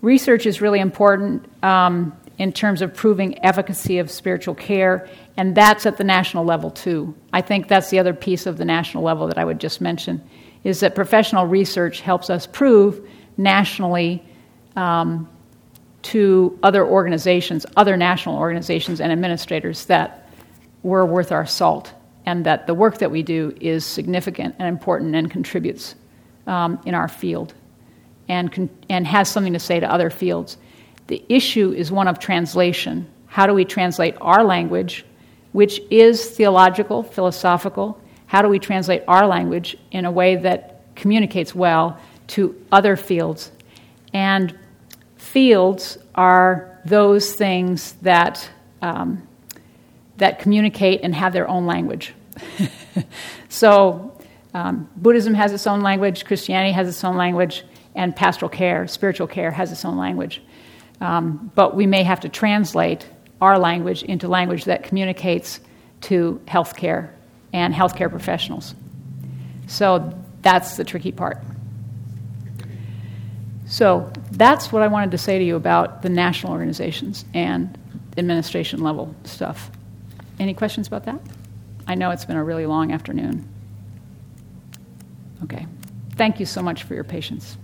Research is really important um, in terms of proving efficacy of spiritual care, and that's at the national level too. I think that's the other piece of the national level that I would just mention is that professional research helps us prove nationally um, to other organizations, other national organizations and administrators that we're worth our salt and that the work that we do is significant and important and contributes um, in our field and, con- and has something to say to other fields. The issue is one of translation. How do we translate our language, which is theological, philosophical? How do we translate our language in a way that communicates well to other fields? And fields are those things that, um, that communicate and have their own language. so, um, Buddhism has its own language, Christianity has its own language, and pastoral care, spiritual care, has its own language. Um, but we may have to translate our language into language that communicates to healthcare and healthcare professionals. So that's the tricky part. So that's what I wanted to say to you about the national organizations and administration level stuff. Any questions about that? I know it's been a really long afternoon. Okay. Thank you so much for your patience.